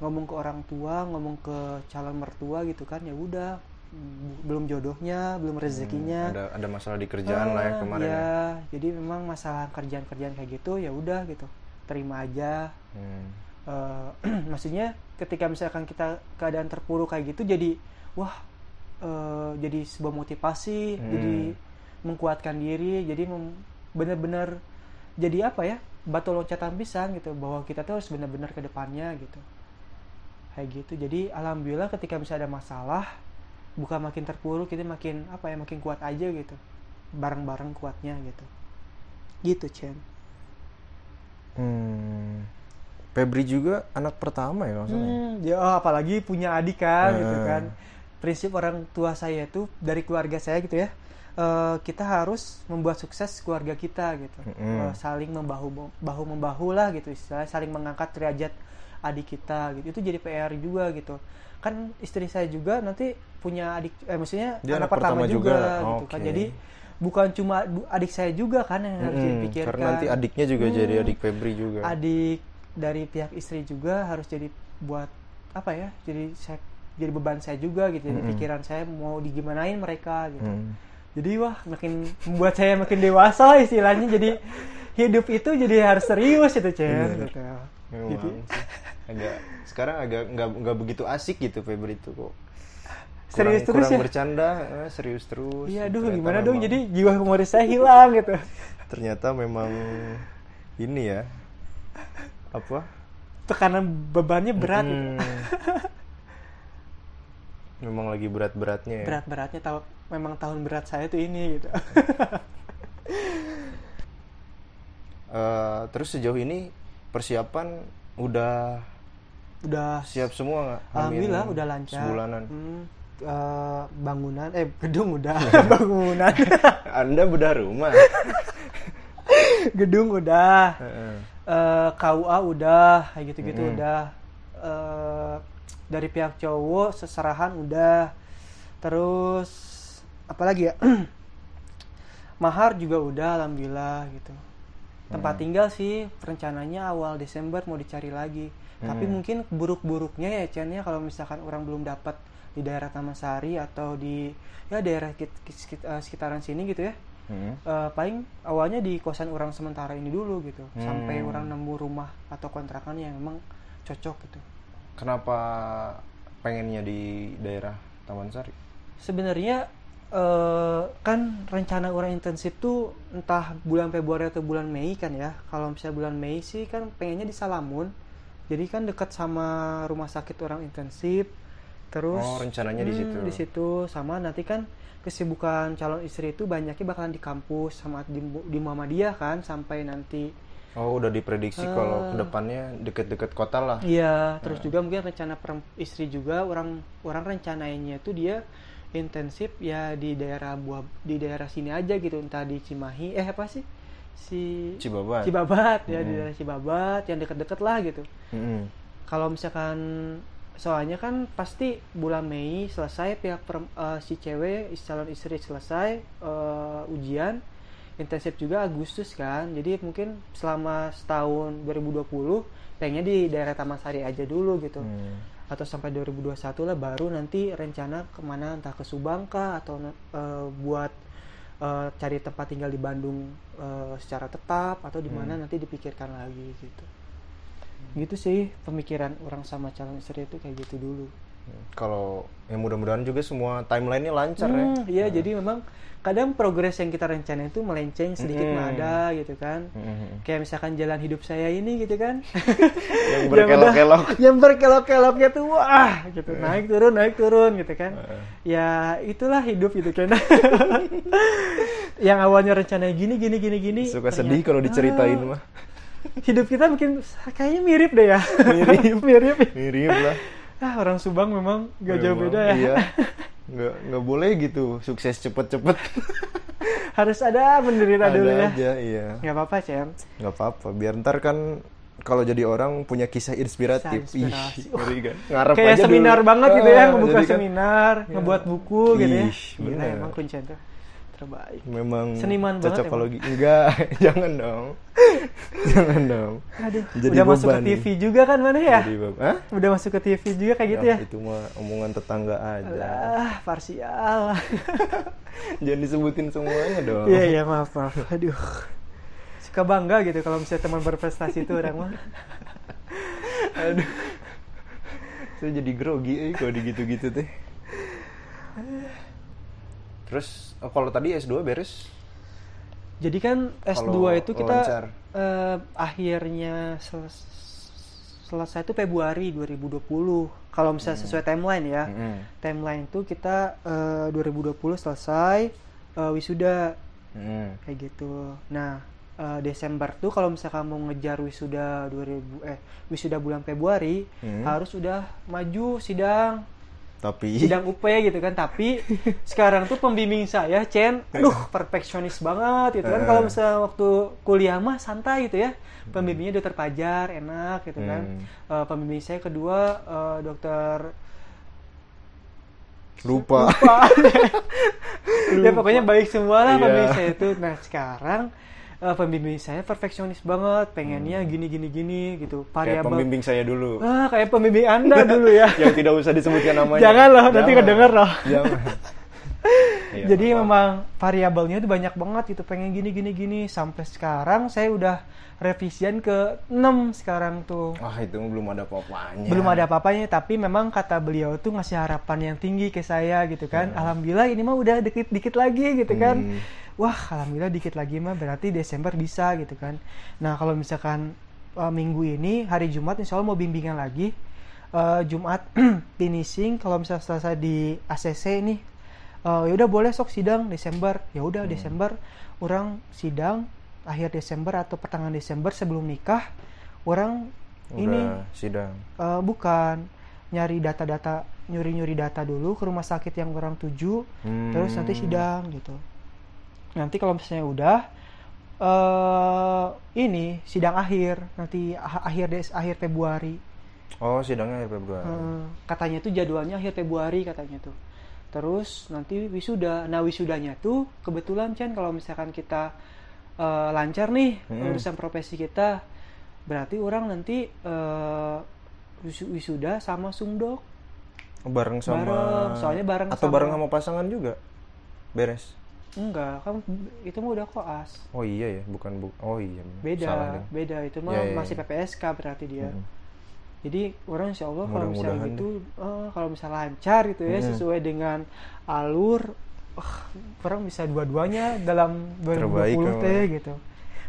[SPEAKER 1] ngomong ke orang tua ngomong ke calon mertua gitu kan ya udah belum jodohnya belum rezekinya
[SPEAKER 2] ada ada masalah di kerjaan lah ya
[SPEAKER 1] Ah,
[SPEAKER 2] kemarin ya.
[SPEAKER 1] ya jadi memang masalah kerjaan-kerjaan kayak gitu ya udah gitu terima aja
[SPEAKER 2] Hmm.
[SPEAKER 1] Eh, maksudnya ketika misalkan kita keadaan terpuruk kayak gitu jadi wah eh, jadi sebuah motivasi
[SPEAKER 2] Hmm.
[SPEAKER 1] jadi menguatkan diri jadi benar-benar jadi apa ya batu loncatan pisang gitu bahwa kita tuh harus benar-benar ke depannya gitu kayak gitu jadi alhamdulillah ketika misalnya ada masalah bukan makin terpuruk kita makin apa ya makin kuat aja gitu bareng-bareng kuatnya gitu gitu Chen
[SPEAKER 2] Hmm. Febri juga anak pertama ya maksudnya.
[SPEAKER 1] Hmm, ya oh, apalagi punya adik kan gitu
[SPEAKER 2] Hmm.
[SPEAKER 1] kan. Prinsip orang tua saya itu dari keluarga saya gitu ya. eh, kita harus membuat sukses keluarga kita gitu.
[SPEAKER 2] Mm-mm.
[SPEAKER 1] Eh, saling membahu bahu membahu lah gitu istilahnya saling mengangkat derajat adik kita gitu. Itu jadi PR juga gitu. Kan istri saya juga nanti punya adik eh maksudnya
[SPEAKER 2] Dia
[SPEAKER 1] anak,
[SPEAKER 2] anak
[SPEAKER 1] pertama,
[SPEAKER 2] pertama
[SPEAKER 1] juga,
[SPEAKER 2] juga.
[SPEAKER 1] gitu kan.
[SPEAKER 2] Oke.
[SPEAKER 1] Jadi bukan cuma adik saya juga kan yang harus
[SPEAKER 2] Mm-mm.
[SPEAKER 1] dipikirkan.
[SPEAKER 2] Karena nanti adiknya juga
[SPEAKER 1] Hmm.
[SPEAKER 2] jadi adik Febri juga.
[SPEAKER 1] adik dari pihak istri juga harus jadi buat apa ya jadi saya jadi beban saya juga gitu jadi
[SPEAKER 2] Mm-mm.
[SPEAKER 1] pikiran saya mau digimanain mereka gitu
[SPEAKER 2] Hmm.
[SPEAKER 1] jadi wah makin membuat saya makin dewasa lah istilahnya jadi hidup itu jadi harus serius itu cen
[SPEAKER 2] Bener.
[SPEAKER 1] gitu
[SPEAKER 2] Memang
[SPEAKER 1] Jadi-
[SPEAKER 2] sih. Agak sekarang agak nggak nggak begitu asik gitu Febri itu kok.
[SPEAKER 1] Serius
[SPEAKER 2] kurang,
[SPEAKER 1] terus
[SPEAKER 2] kurang
[SPEAKER 1] ya?
[SPEAKER 2] bercanda, eh, serius terus.
[SPEAKER 1] iya aduh
[SPEAKER 2] Ternyata
[SPEAKER 1] gimana dong
[SPEAKER 2] memang-
[SPEAKER 1] jadi jiwa humoris saya hilang gitu
[SPEAKER 2] ternyata memang ini ya apa?
[SPEAKER 1] tekanan bebannya berat gitu.
[SPEAKER 2] Hmm. memang lagi berat-beratnya ya.
[SPEAKER 1] berat-beratnya tahu memang tahun berat saya tuh ini gitu
[SPEAKER 2] Eh, terus sejauh ini persiapan udah
[SPEAKER 1] udah
[SPEAKER 2] siap semua nggak?
[SPEAKER 1] Alhamdulillah udah lancar.
[SPEAKER 2] Sebulanan.
[SPEAKER 1] Hmm, eh, bangunan, eh gedung udah, bangunan,
[SPEAKER 2] Anda bedah rumah.
[SPEAKER 1] gedung udah,
[SPEAKER 2] Heeh.
[SPEAKER 1] eh, KUA udah, kayak gitu-gitu
[SPEAKER 2] Mm-mm.
[SPEAKER 1] udah. Eh, dari pihak cowok seserahan udah, terus apalagi ya, mahar juga udah, alhamdulillah gitu. Tempat
[SPEAKER 2] Hmm.
[SPEAKER 1] tinggal sih rencananya awal Desember mau dicari lagi. Tapi
[SPEAKER 2] Hmm.
[SPEAKER 1] mungkin buruk-buruknya ya Chen ya kalau misalkan orang belum dapat di daerah Taman Sari atau di ya daerah kit- kit- eh, sekitaran sini gitu ya.
[SPEAKER 2] Hmm.
[SPEAKER 1] Eh, paling awalnya di kosan orang sementara ini dulu gitu. Sampai
[SPEAKER 2] Hmm.
[SPEAKER 1] orang nemu rumah atau kontrakan yang memang cocok gitu.
[SPEAKER 2] Kenapa pengennya di daerah Taman Sari?
[SPEAKER 1] Sebenarnya eh, kan rencana orang intensif tuh entah bulan Februari atau bulan Mei kan ya. Kalau misalnya bulan Mei sih kan pengennya di Salamun. Jadi kan dekat sama rumah sakit orang intensif. Terus
[SPEAKER 2] Oh, rencananya di
[SPEAKER 1] hmm,
[SPEAKER 2] situ.
[SPEAKER 1] Di situ sama nanti kan kesibukan calon istri itu banyaknya bakalan di kampus sama di, di Muhammadiyah kan sampai nanti
[SPEAKER 2] Oh, udah diprediksi kalau
[SPEAKER 1] Eh.
[SPEAKER 2] ke depannya deket-deket kota lah.
[SPEAKER 1] Iya, terus juga mungkin rencana istri juga orang orang rencananya itu dia intensif ya di daerah buah di daerah sini aja gitu entah di Cimahi eh apa sih si
[SPEAKER 2] Cibabat.
[SPEAKER 1] Cibabat ya di
[SPEAKER 2] Hmm.
[SPEAKER 1] daerah Cibabat yang deket-deket lah gitu.
[SPEAKER 2] Mm-mm.
[SPEAKER 1] Kalau misalkan soalnya kan pasti bulan Mei selesai pihak perem- eh, si cewek calon istri selesai eh, ujian intensif juga Agustus kan jadi mungkin selama setahun 2020 pengennya di daerah Taman Sari aja dulu gitu
[SPEAKER 2] Hmm.
[SPEAKER 1] atau sampai 2021 lah baru nanti rencana ke mana entah ke Subang kah atau eh, buat eh, cari tempat tinggal di Bandung eh, secara tetap atau di mana
[SPEAKER 2] Hmm.
[SPEAKER 1] nanti dipikirkan lagi gitu gitu sih pemikiran orang sama calon istri itu kayak gitu dulu
[SPEAKER 2] Kalau yang mudah-mudahan juga semua timelinenya lancar
[SPEAKER 1] Hmm,
[SPEAKER 2] ya.
[SPEAKER 1] iya jadi memang kadang progres yang kita rencanain itu melenceng sedikit mah ada gitu kan
[SPEAKER 2] Mm-mm.
[SPEAKER 1] kayak misalkan jalan hidup saya ini gitu kan
[SPEAKER 2] Yang berkelok-kelok.
[SPEAKER 1] yang berkelok-keloknya tuh wah gitu naik turun naik turun gitu kan
[SPEAKER 2] Heeh.
[SPEAKER 1] ya itulah hidup gitu kan yang awalnya rencananya gini gini gini gini
[SPEAKER 2] Suka
[SPEAKER 1] ternyata-
[SPEAKER 2] sedih kalau diceritain
[SPEAKER 1] Ah,
[SPEAKER 2] mah.
[SPEAKER 1] hidup kita mungkin kayaknya mirip deh ya
[SPEAKER 2] Mirip.
[SPEAKER 1] mirip
[SPEAKER 2] mirip lah
[SPEAKER 1] ah orang Subang memang gak jauh beda ya
[SPEAKER 2] iya. nggak nggak boleh gitu sukses cepet-cepet
[SPEAKER 1] harus ada menderita
[SPEAKER 2] ada
[SPEAKER 1] dulu ya
[SPEAKER 2] aja iya
[SPEAKER 1] nggak apa-apa Cem
[SPEAKER 2] nggak apa-apa biar ntar kan kalau jadi orang punya kisah inspiratif
[SPEAKER 1] Kisah inspirasi.
[SPEAKER 2] Ih, kan ngarep
[SPEAKER 1] kayak
[SPEAKER 2] aja
[SPEAKER 1] seminar
[SPEAKER 2] dulu.
[SPEAKER 1] banget gitu ya
[SPEAKER 2] Ah,
[SPEAKER 1] ngebuka
[SPEAKER 2] kan
[SPEAKER 1] seminar
[SPEAKER 2] Ya.
[SPEAKER 1] ngebuat buku gitu ya
[SPEAKER 2] Ih,
[SPEAKER 1] Gila,
[SPEAKER 2] bener.
[SPEAKER 1] emang kuncen tuh terbaik.
[SPEAKER 2] Memang
[SPEAKER 1] Seniman banget
[SPEAKER 2] cocokologi enggak jangan dong. Jangan dong.
[SPEAKER 1] Aduh,
[SPEAKER 2] Jadi
[SPEAKER 1] udah masuk ke
[SPEAKER 2] nih.
[SPEAKER 1] TV juga kan mana ya?
[SPEAKER 2] Jadi Hah?
[SPEAKER 1] udah masuk ke TV juga kayak gitu ya
[SPEAKER 2] itu mah omongan tetangga aja.
[SPEAKER 1] Alah, parsial.
[SPEAKER 2] Jangan disebutin semuanya dong.
[SPEAKER 1] Iya iya maaf maaf. Aduh. Suka bangga gitu kalau misalnya teman berprestasi itu orang mah.
[SPEAKER 2] aduh. Saya jadi grogi eh kalau digitu-gitu teh terus oh, kalau tadi S2 beres
[SPEAKER 1] Jadi kan S2
[SPEAKER 2] Kalau
[SPEAKER 1] itu kita
[SPEAKER 2] lancar.
[SPEAKER 1] eh, akhirnya seles- selesai itu Februari 2020. Kalau misalnya sesuai timeline ya.
[SPEAKER 2] Mm-mm.
[SPEAKER 1] Timeline itu kita eh, 2020 selesai eh, wisuda
[SPEAKER 2] Mm-mm.
[SPEAKER 1] kayak gitu. Nah, Desember tuh kalau misalkan mau ngejar wisuda 2000 eh wisuda bulan Februari
[SPEAKER 2] Hmm.
[SPEAKER 1] harus udah maju sidang
[SPEAKER 2] tapi
[SPEAKER 1] sidang UP gitu kan tapi sekarang tuh pembimbing saya Chen aduh perfeksionis banget gitu kan.
[SPEAKER 2] Eh.
[SPEAKER 1] kalau misalnya waktu kuliah mah santai gitu ya. Pembimbingnya dokter Pajar enak gitu kan.
[SPEAKER 2] Hmm.
[SPEAKER 1] Eh, pembimbing saya kedua eh, dokter
[SPEAKER 2] lupa.
[SPEAKER 1] Ya pokoknya baik semua lah
[SPEAKER 2] Iya.
[SPEAKER 1] pembimbing saya itu nah sekarang eh, pembimbing saya perfeksionis banget pengennya gini gini gini gitu.
[SPEAKER 2] Hmm. kayak
[SPEAKER 1] variabel.
[SPEAKER 2] pembimbing saya dulu.
[SPEAKER 1] Ah kayak pembimbing anda dulu ya.
[SPEAKER 2] Yang tidak usah disebutkan namanya.
[SPEAKER 1] Jangan loh, nanti
[SPEAKER 2] Jangan.
[SPEAKER 1] kedenger loh.
[SPEAKER 2] jangan. Iya,
[SPEAKER 1] Jadi memang variabelnya itu banyak banget gitu. Pengen gini gini gini. Sampai sekarang saya udah revisian ke 6 sekarang tuh.
[SPEAKER 2] wah itu belum ada apa-apanya
[SPEAKER 1] Belum ada apa-apanya tapi memang kata beliau tuh ngasih harapan yang tinggi ke saya gitu kan. Alhamdulillah ini mah udah dikit-dikit lagi gitu kan.
[SPEAKER 2] Hmm.
[SPEAKER 1] Wah, alhamdulillah dikit lagi mah berarti Desember bisa gitu kan. Nah, kalau misalkan uh, minggu ini hari Jumat insya Allah mau bimbingan lagi. Uh, Jumat finishing kalau misalnya selesai di ACC nih uh, ya udah boleh sok sidang Desember. Ya udah Desember orang sidang akhir Desember atau pertengahan Desember sebelum nikah orang ini
[SPEAKER 2] udah sidang.
[SPEAKER 1] Eh, bukan nyari data-data nyuri-nyuri data dulu ke rumah sakit yang orang tuju
[SPEAKER 2] Hmm.
[SPEAKER 1] terus nanti sidang gitu. Nanti kalau misalnya udah eh ini sidang akhir nanti ah- akhir des akhir Februari.
[SPEAKER 2] Oh sidangnya akhir Februari.
[SPEAKER 1] Eh, katanya tuh jadwalnya akhir Februari katanya tuh. Terus nanti wisuda. Nah wisudanya tuh kebetulan Chan kalau misalkan kita eh, lancar nih
[SPEAKER 2] Hmm.
[SPEAKER 1] urusan profesi kita berarti orang nanti wisu- wisuda sama sumdok.
[SPEAKER 2] Oh, bareng sama
[SPEAKER 1] Bareng, soalnya bareng
[SPEAKER 2] atau
[SPEAKER 1] sama-
[SPEAKER 2] bareng sama pasangan juga? Beres?
[SPEAKER 1] Enggak kan itu mah udah koas.
[SPEAKER 2] Oh iya ya bukan bu oh iya
[SPEAKER 1] beda
[SPEAKER 2] Salah
[SPEAKER 1] beda. Itu mah
[SPEAKER 2] Ya, ya,
[SPEAKER 1] masih. PPSK berarti dia.
[SPEAKER 2] Mm.
[SPEAKER 1] jadi orang insya Allah kalau misalnya gitu eh, kalau misalnya lancar gitu ya
[SPEAKER 2] Mm.
[SPEAKER 1] sesuai dengan alur wah, orang bisa dua-duanya dalam 2020
[SPEAKER 2] Terbaik
[SPEAKER 1] teh gitu.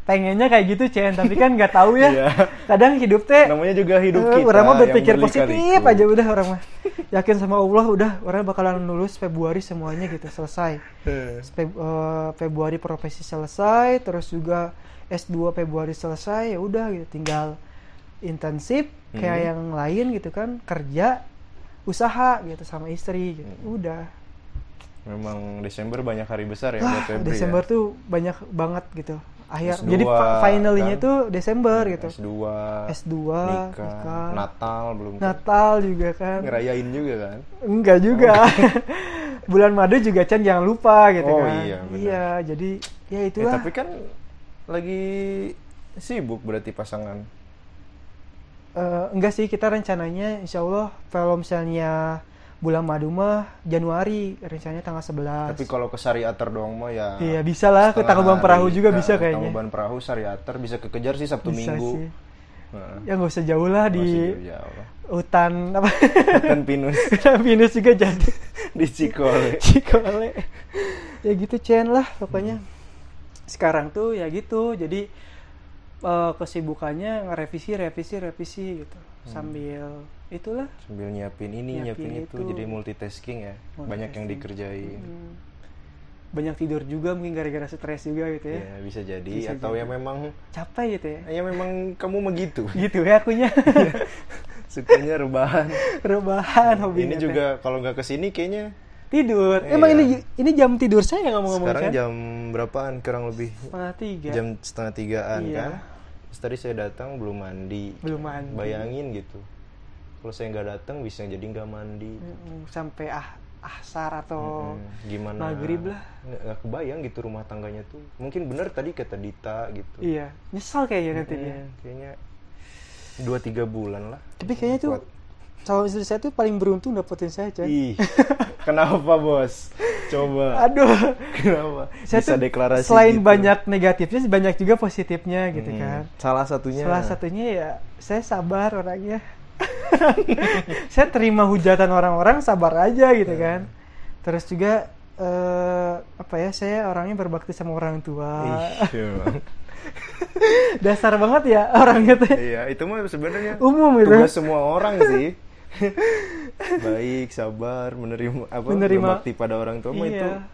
[SPEAKER 1] Pengennya kayak gitu Cen tapi kan nggak tahu ya.
[SPEAKER 2] Iya.
[SPEAKER 1] kadang hidup teh
[SPEAKER 2] namanya juga hidup
[SPEAKER 1] eh,
[SPEAKER 2] kita
[SPEAKER 1] orang mah berpikir positif aja udah orang mah. Yakin sama Allah udah orang bakalan lulus Februari semuanya gitu selesai.
[SPEAKER 2] Eh.
[SPEAKER 1] Eh, Februari profesi selesai terus juga S2 Februari selesai ya udah gitu. Tinggal intensif kayak
[SPEAKER 2] Mhm.
[SPEAKER 1] yang lain gitu kan kerja usaha gitu sama istri gitu.
[SPEAKER 2] Mhm.
[SPEAKER 1] udah
[SPEAKER 2] memang Desember banyak hari besar ya
[SPEAKER 1] Wah,
[SPEAKER 2] buat Febri
[SPEAKER 1] Desember
[SPEAKER 2] ya.
[SPEAKER 1] tuh banyak banget gitu. Akhir
[SPEAKER 2] S2
[SPEAKER 1] jadi fi- finalnya
[SPEAKER 2] kan?
[SPEAKER 1] tuh Desember gitu.
[SPEAKER 2] S2
[SPEAKER 1] S2
[SPEAKER 2] nikah,
[SPEAKER 1] nikah,
[SPEAKER 2] Natal belum
[SPEAKER 1] Natal juga kan.
[SPEAKER 2] Ngerayain juga kan?
[SPEAKER 1] Enggak juga. Bulan madu juga Chan jangan lupa gitu
[SPEAKER 2] Oh,
[SPEAKER 1] kan.
[SPEAKER 2] iya, benar.
[SPEAKER 1] iya jadi ya
[SPEAKER 2] Eh,
[SPEAKER 1] itulah.
[SPEAKER 2] tapi kan lagi sibuk berarti pasangan.
[SPEAKER 1] Eh, enggak sih kita rencananya insya Allah kalau misalnya bulan madu mah Januari rencananya tanggal 11
[SPEAKER 2] tapi kalau ke Sariater doang mah ya
[SPEAKER 1] iya bisa lah ke Tangkuban. Perahu juga
[SPEAKER 2] Nah,
[SPEAKER 1] bisa kayaknya.
[SPEAKER 2] Tangkuban Perahu Sariater bisa kekejar sih Sabtu
[SPEAKER 1] bisa
[SPEAKER 2] Minggu.
[SPEAKER 1] sih.
[SPEAKER 2] Heeh.
[SPEAKER 1] ya nggak usah jauh lah di
[SPEAKER 2] Masih jauh-jauh.
[SPEAKER 1] hutan apa?
[SPEAKER 2] Kan Pinus.
[SPEAKER 1] Pinus juga jadi.
[SPEAKER 2] Di Cikole.
[SPEAKER 1] Cikole. Ya gitu Chen lah pokoknya. Sekarang tuh ya gitu jadi eh, kesibukannya ngerevisi revisi revisi gitu. Sambil itulah.
[SPEAKER 2] Sambil nyiapin ini
[SPEAKER 1] Nyiapin
[SPEAKER 2] nyiapin, itu.
[SPEAKER 1] itu.
[SPEAKER 2] jadi multitasking ya. Banyak yang
[SPEAKER 1] Multitasking.
[SPEAKER 2] dikerjain.
[SPEAKER 1] Hmm. banyak tidur juga mungkin gara-gara stres juga gitu ya.
[SPEAKER 2] Ya bisa jadi.
[SPEAKER 1] Bisa
[SPEAKER 2] atau ya
[SPEAKER 1] jadi.
[SPEAKER 2] memang
[SPEAKER 1] capek gitu ya.
[SPEAKER 2] Ya memang kamu begitu
[SPEAKER 1] gitu. Ya akunya.
[SPEAKER 2] Sukanya rebahan.
[SPEAKER 1] Rebahan hobi
[SPEAKER 2] ini juga kalau nggak ke sini kayaknya
[SPEAKER 1] tidur.
[SPEAKER 2] Iya.
[SPEAKER 1] emang ini ini jam tidur saya ngomong-ngomong
[SPEAKER 2] sekarang
[SPEAKER 1] Chan?
[SPEAKER 2] jam berapaan? Kurang lebih
[SPEAKER 1] setengah tiga.
[SPEAKER 2] jam setengah tigaan
[SPEAKER 1] Iya.
[SPEAKER 2] kan terus tadi saya datang belum mandi.
[SPEAKER 1] Belum mandi.
[SPEAKER 2] Bayangin gitu kalau saya nggak datang bisa jadi nggak mandi.
[SPEAKER 1] Sampai ah asar atau
[SPEAKER 2] Mm-mm. gimana?
[SPEAKER 1] maghrib lah.
[SPEAKER 2] nggak kebayang gitu rumah tangganya tuh. Mungkin bener tadi kata Dita gitu.
[SPEAKER 1] Iya nyesal kayaknya nanti dia.
[SPEAKER 2] Mm, kayaknya dua tiga bulan lah.
[SPEAKER 1] Tapi kayaknya tuh calon istri saya tuh paling beruntung dapetin saya Chan
[SPEAKER 2] ih kenapa bos? Coba.
[SPEAKER 1] Aduh.
[SPEAKER 2] Kenapa?
[SPEAKER 1] Saya
[SPEAKER 2] bisa
[SPEAKER 1] tuh
[SPEAKER 2] deklarasi
[SPEAKER 1] selain
[SPEAKER 2] gitu.
[SPEAKER 1] banyak negatifnya banyak juga positifnya gitu
[SPEAKER 2] Mm,
[SPEAKER 1] kan.
[SPEAKER 2] Salah satunya.
[SPEAKER 1] Salah satunya ya saya sabar orangnya saya terima hujatan orang-orang sabar aja gitu
[SPEAKER 2] Iya.
[SPEAKER 1] kan. Terus juga eh, apa ya saya orangnya berbakti sama orang tua.
[SPEAKER 2] Ih, emang.
[SPEAKER 1] dasar banget ya orangnya tuh.
[SPEAKER 2] Iya itu mah sebenarnya
[SPEAKER 1] umum gitu.
[SPEAKER 2] tugas semua orang sih. Baik sabar menerima apa
[SPEAKER 1] Menerima.
[SPEAKER 2] berbakti pada orang tua mah itu
[SPEAKER 1] iya.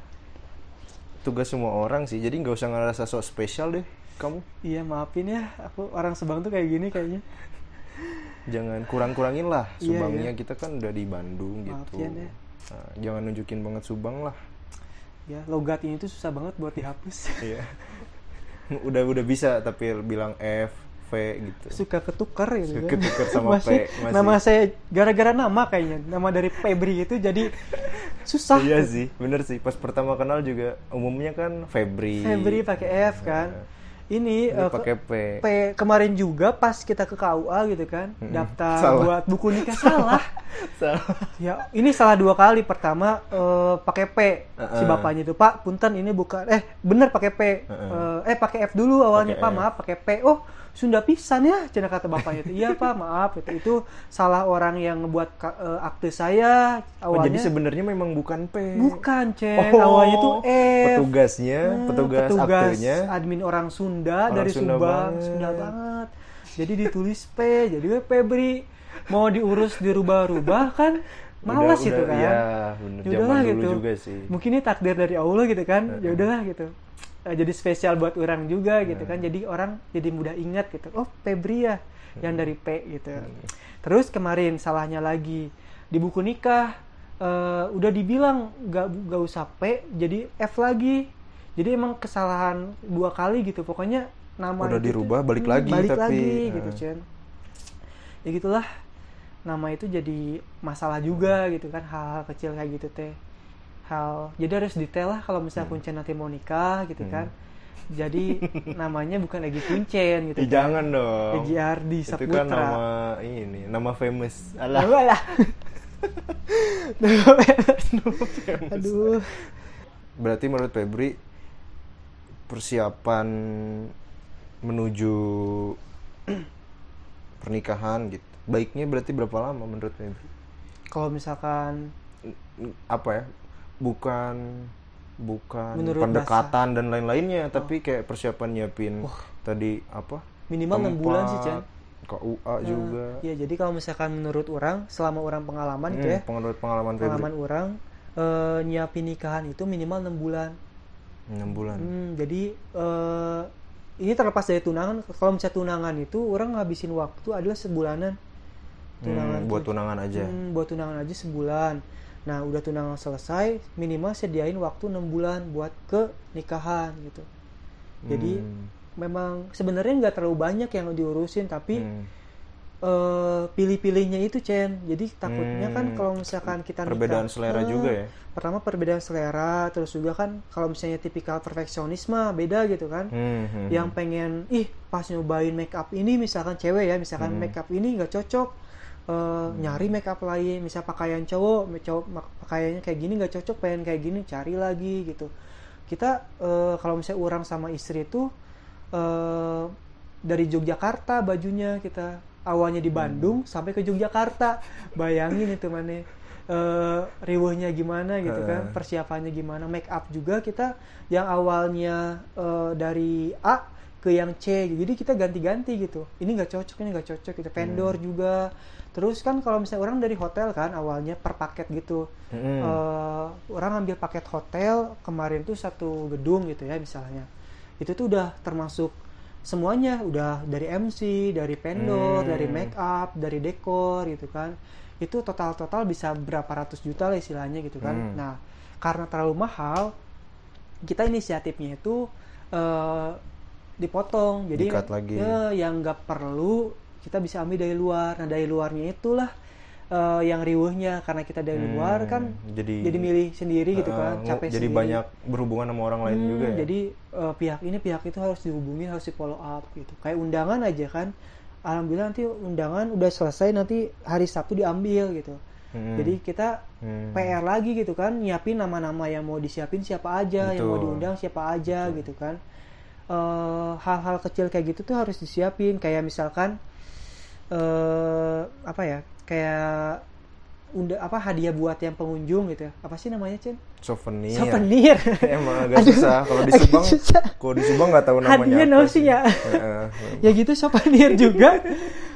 [SPEAKER 2] tugas semua orang sih. Jadi nggak usah ngerasa sok spesial deh kamu.
[SPEAKER 1] Iya maafin ya. Aku orang sebang tuh kayak gini kayaknya
[SPEAKER 2] jangan kurang-kurangin lah
[SPEAKER 1] Iya,
[SPEAKER 2] subangnya
[SPEAKER 1] iya.
[SPEAKER 2] kita kan udah di Bandung
[SPEAKER 1] Maaf
[SPEAKER 2] gitu.
[SPEAKER 1] Ya, Deh.
[SPEAKER 2] Nah, jangan nunjukin banget subang lah.
[SPEAKER 1] Ya logat ini tuh susah banget buat dihapus.
[SPEAKER 2] Iya. Udah udah bisa tapi bilang F V gitu.
[SPEAKER 1] Suka ketukar gitu
[SPEAKER 2] Suka
[SPEAKER 1] kan.
[SPEAKER 2] ketukar sama
[SPEAKER 1] Masih-
[SPEAKER 2] P, masih.
[SPEAKER 1] nama saya gara-gara nama kayaknya nama dari Febri itu jadi susah.
[SPEAKER 2] Iya sih bener sih. Pas pertama kenal juga umumnya kan Febri.
[SPEAKER 1] Febri pakai F kan ini eh,
[SPEAKER 2] pakai P
[SPEAKER 1] P kemarin juga pas kita ke KUA gitu kan
[SPEAKER 2] Mm-mm.
[SPEAKER 1] daftar
[SPEAKER 2] Salah.
[SPEAKER 1] buat buku nikah salah
[SPEAKER 2] Salah.
[SPEAKER 1] ya ini salah dua kali pertama eh, pakai P si
[SPEAKER 2] Uh-uh.
[SPEAKER 1] bapaknya itu Pak punten ini bukan eh bener pakai P
[SPEAKER 2] Uh-uh.
[SPEAKER 1] Eh, eh pakai F dulu awalnya
[SPEAKER 2] Pakai
[SPEAKER 1] Pak
[SPEAKER 2] F.
[SPEAKER 1] maaf pakai P oh Sunda pisan ya cina kata bapaknya itu. Iya Pak maaf itu itu salah orang yang ngebuat eh, akte saya
[SPEAKER 2] Oh,
[SPEAKER 1] awalnya.
[SPEAKER 2] jadi sebenarnya memang bukan P.
[SPEAKER 1] Bukan Cen.
[SPEAKER 2] Oh,
[SPEAKER 1] awalnya tuh F
[SPEAKER 2] petugasnya
[SPEAKER 1] Hmm,
[SPEAKER 2] petugas,
[SPEAKER 1] petugas
[SPEAKER 2] aktenya.
[SPEAKER 1] admin orang Sunda
[SPEAKER 2] Orang
[SPEAKER 1] dari
[SPEAKER 2] Sunda
[SPEAKER 1] Subang.
[SPEAKER 2] banget.
[SPEAKER 1] Sunda banget. Jadi ditulis P jadi gue Febri mau diurus dirubah-rubah kan? Malas
[SPEAKER 2] Udah-
[SPEAKER 1] itu
[SPEAKER 2] udah-
[SPEAKER 1] kan?
[SPEAKER 2] iya bener.
[SPEAKER 1] Ya
[SPEAKER 2] zaman
[SPEAKER 1] udahlah
[SPEAKER 2] dulu
[SPEAKER 1] gitu.
[SPEAKER 2] juga sih.
[SPEAKER 1] Mungkin ini takdir dari Allah gitu kan? Ya udahlah gitu Eh, jadi spesial buat orang juga gitu kan. Jadi orang jadi mudah ingat gitu. Oh Febri ya yang dari P gitu. Terus kemarin salahnya lagi di buku nikah eh, udah dibilang gak, gak usah P jadi F lagi. Jadi emang kesalahan dua kali gitu. Pokoknya nama
[SPEAKER 2] Udah
[SPEAKER 1] itu
[SPEAKER 2] dirubah, balik
[SPEAKER 1] hmm,
[SPEAKER 2] lagi,
[SPEAKER 1] balik
[SPEAKER 2] tapi,
[SPEAKER 1] lagi
[SPEAKER 2] eh.
[SPEAKER 1] gitu Chen ya gitulah. Nama itu jadi masalah juga gitu kan hal-hal kecil kayak gitu teh hal. Jadi harus detail lah kalau misalnya kuncen nanti mau nikah gitu
[SPEAKER 2] Hmm.
[SPEAKER 1] kan. Jadi namanya bukan Egi Kuncen gitu
[SPEAKER 2] Ih, jangan dong.
[SPEAKER 1] Egi Ardi
[SPEAKER 2] itu kan
[SPEAKER 1] Saputra.
[SPEAKER 2] nama ini nama famous.
[SPEAKER 1] Alah.
[SPEAKER 2] alah
[SPEAKER 1] lah. Aduh.
[SPEAKER 2] Berarti menurut Febri persiapan menuju pernikahan gitu baiknya berarti berapa lama menurut Febri?
[SPEAKER 1] Kalau misalkan
[SPEAKER 2] apa ya bukan bukan
[SPEAKER 1] Menurut
[SPEAKER 2] pendekatan dan lain-lainnya tapi kayak persiapan nyiapin tadi apa
[SPEAKER 1] minimal enam bulan sih Chan.
[SPEAKER 2] KUA juga.
[SPEAKER 1] ya jadi kalau misalkan menurut orang selama orang pengalaman itu
[SPEAKER 2] Hmm,
[SPEAKER 1] ya
[SPEAKER 2] pengalaman pengalaman Febri.
[SPEAKER 1] pengalaman orang eh, nyiapin nikahan itu minimal enam bulan.
[SPEAKER 2] Enam bulan.
[SPEAKER 1] Hmm, jadi eh, ini terlepas dari tunangan. Kalau misalnya tunangan itu orang ngabisin waktu adalah sebulanan. Tunangan
[SPEAKER 2] Hmm, buat
[SPEAKER 1] tuh.
[SPEAKER 2] tunangan aja.
[SPEAKER 1] Hmm, buat tunangan aja sebulan. Nah udah tunangan selesai, minimal sediain waktu enam bulan buat ke nikahan gitu. Jadi
[SPEAKER 2] Hmm,
[SPEAKER 1] memang sebenarnya nggak terlalu banyak yang diurusin, tapi
[SPEAKER 2] hmm.
[SPEAKER 1] eh, pilih-pilihnya itu Chen. Jadi takutnya kan
[SPEAKER 2] Hmm,
[SPEAKER 1] kalau misalkan kita nikah,
[SPEAKER 2] perbedaan selera
[SPEAKER 1] eh,
[SPEAKER 2] juga ya
[SPEAKER 1] Pertama perbedaan selera, terus juga kan kalau misalnya tipikal perfeksionisme beda gitu kan
[SPEAKER 2] Hmm, hmm,
[SPEAKER 1] yang pengen ih pas nyobain make up ini misalkan cewek ya misalkan
[SPEAKER 2] Hmm.
[SPEAKER 1] make up ini nggak cocok eh, nyari make up lain misal pakaian cowok cowok pakaiannya kayak gini nggak cocok pengen kayak gini cari lagi gitu. Kita eh, kalau misalnya orang sama istri itu eh, dari Yogyakarta bajunya kita awalnya
[SPEAKER 2] Hmm.
[SPEAKER 1] di Bandung sampai ke Yogyakarta. Bayangin itu mana eh riweuhnya gimana gitu kan persiapannya gimana. Make up juga kita yang awalnya eh, dari A ke yang C jadi kita ganti-ganti gitu. Ini nggak cocok ini nggak cocok gitu. Vendor juga terus kan kalau misalnya orang dari hotel kan awalnya per paket gitu
[SPEAKER 2] Mm-mm.
[SPEAKER 1] Eh, orang ambil paket hotel kemarin tuh satu gedung gitu ya misalnya itu tuh udah termasuk semuanya udah dari MC dari vendor
[SPEAKER 2] Hmm.
[SPEAKER 1] dari make up dari dekor gitu kan itu total total bisa berapa ratus juta lah istilahnya gitu kan
[SPEAKER 2] Hmm.
[SPEAKER 1] nah karena terlalu mahal kita inisiatifnya itu eh, dipotong jadi
[SPEAKER 2] lagi.
[SPEAKER 1] ya, yang nggak perlu kita bisa ambil dari luar. Nah dari luarnya itulah eh, yang riuhnya. Karena kita dari
[SPEAKER 2] Hmm,
[SPEAKER 1] luar kan
[SPEAKER 2] jadi
[SPEAKER 1] jadi milih sendiri gitu
[SPEAKER 2] Uh,
[SPEAKER 1] kan capek
[SPEAKER 2] jadi
[SPEAKER 1] sendiri.
[SPEAKER 2] banyak berhubungan sama orang lain
[SPEAKER 1] Hmm,
[SPEAKER 2] juga ya?
[SPEAKER 1] jadi eh, pihak ini pihak itu harus dihubungi harus di follow up gitu. Kayak undangan aja kan. Alhamdulillah nanti undangan udah selesai nanti hari Sabtu diambil gitu.
[SPEAKER 2] Mm-mm.
[SPEAKER 1] jadi kita
[SPEAKER 2] Hmm.
[SPEAKER 1] PR lagi gitu kan nyiapin nama-nama yang mau disiapin siapa aja yang mau
[SPEAKER 2] Betul.
[SPEAKER 1] diundang siapa aja gitu kan. Eh, hal-hal kecil kayak gitu tuh harus disiapin. Kayak misalkan eh apa ya kayak unda apa hadiah buat yang pengunjung gitu ya. apa sih namanya Cen?
[SPEAKER 2] souvenir.
[SPEAKER 1] Souvenir.
[SPEAKER 2] Emang agak
[SPEAKER 1] Aduh,
[SPEAKER 2] susah. Kalau di Subang kalau di Subang nggak tahu namanya
[SPEAKER 1] Hadiah
[SPEAKER 2] apa
[SPEAKER 1] sih ya? Ya gitu souvenir juga.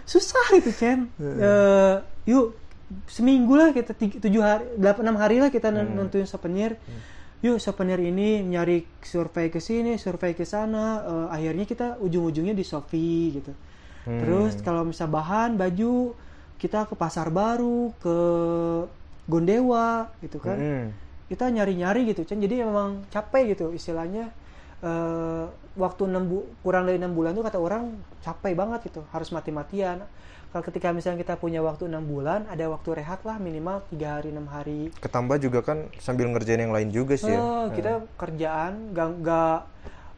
[SPEAKER 1] Susah itu Cen Eh, yuk seminggu lah kita tiga- tujuh hari delapan enam hari lah kita nen- nentuin souvenir. Yuk souvenir ini nyari survei ke sini survei ke sana. Eh, akhirnya kita ujung-ujungnya di Shopee gitu
[SPEAKER 2] Hmm.
[SPEAKER 1] terus kalau misal bahan baju kita ke pasar baru ke Gondewa gitu kan
[SPEAKER 2] Mm-mm.
[SPEAKER 1] kita nyari-nyari gitu Cen. jadi memang capek gitu istilahnya eh, waktu enam bu- kurang dari enam bulan tuh kata orang capek banget gitu harus mati-matian kalau ketika misalnya kita punya waktu enam bulan ada waktu rehat lah minimal tiga hari enam hari
[SPEAKER 2] ketambah juga kan sambil ngerjain yang lain juga sih ya
[SPEAKER 1] Eh, kita kerjaan gak, gak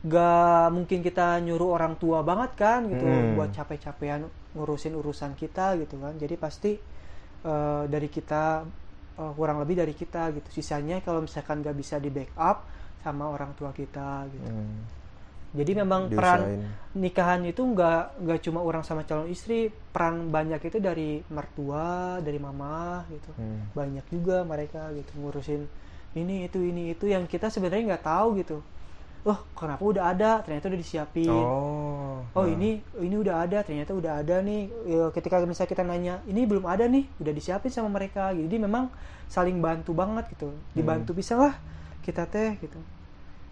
[SPEAKER 1] gak mungkin kita nyuruh orang tua banget kan gitu
[SPEAKER 2] Hmm.
[SPEAKER 1] buat capek-capean ngurusin urusan kita gitu kan jadi pasti eh, dari kita eh, kurang lebih dari kita gitu sisanya kalau misalkan gak bisa di backup sama orang tua kita gitu
[SPEAKER 2] Hmm.
[SPEAKER 1] jadi memang
[SPEAKER 2] Diusahain.
[SPEAKER 1] peran nikahan itu nggak nggak cuma orang sama calon istri peran banyak itu dari mertua dari mama gitu
[SPEAKER 2] Hmm.
[SPEAKER 1] banyak juga mereka gitu ngurusin ini itu ini itu yang kita sebenarnya nggak tahu gitu oh kenapa udah ada? Ternyata udah disiapin.
[SPEAKER 2] Oh
[SPEAKER 1] oh
[SPEAKER 2] nah.
[SPEAKER 1] ini ini udah ada ternyata udah ada nih. Ya, ketika misalnya kita nanya ini belum ada nih udah disiapin sama mereka. Jadi memang saling bantu banget gitu. Dibantu bisa lah kita teh gitu.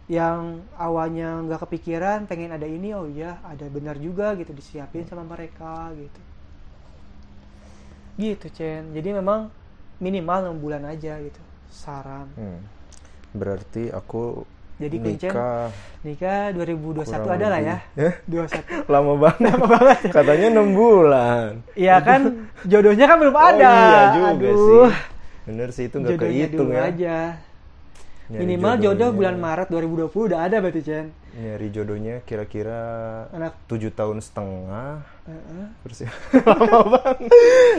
[SPEAKER 1] Yang awalnya nggak kepikiran pengen ada ini oh iya ada benar juga gitu disiapin sama mereka gitu. Gitu Chen. Jadi memang minimal enam bulan aja gitu saran.
[SPEAKER 2] Hmm. berarti aku
[SPEAKER 1] Jadi kuncen
[SPEAKER 2] nikah
[SPEAKER 1] nikah 2021
[SPEAKER 2] kurang
[SPEAKER 1] ada lah ya.
[SPEAKER 2] Ya?
[SPEAKER 1] 21
[SPEAKER 2] lama banget katanya enam bulan
[SPEAKER 1] Iya kan jodohnya kan belum
[SPEAKER 2] Oh,
[SPEAKER 1] ada.
[SPEAKER 2] iya juga
[SPEAKER 1] Aduh.
[SPEAKER 2] sih bener sih itu nggak
[SPEAKER 1] Jodohnya
[SPEAKER 2] kehitung
[SPEAKER 1] dulu
[SPEAKER 2] ya
[SPEAKER 1] aja.
[SPEAKER 2] Nyari
[SPEAKER 1] Minimal jodoh bulan Maret 2020 udah ada berarti Chen.
[SPEAKER 2] nyari jodohnya kira-kira
[SPEAKER 1] Anak
[SPEAKER 2] tujuh tahun setengah
[SPEAKER 1] Heeh.
[SPEAKER 2] terus ya lama banget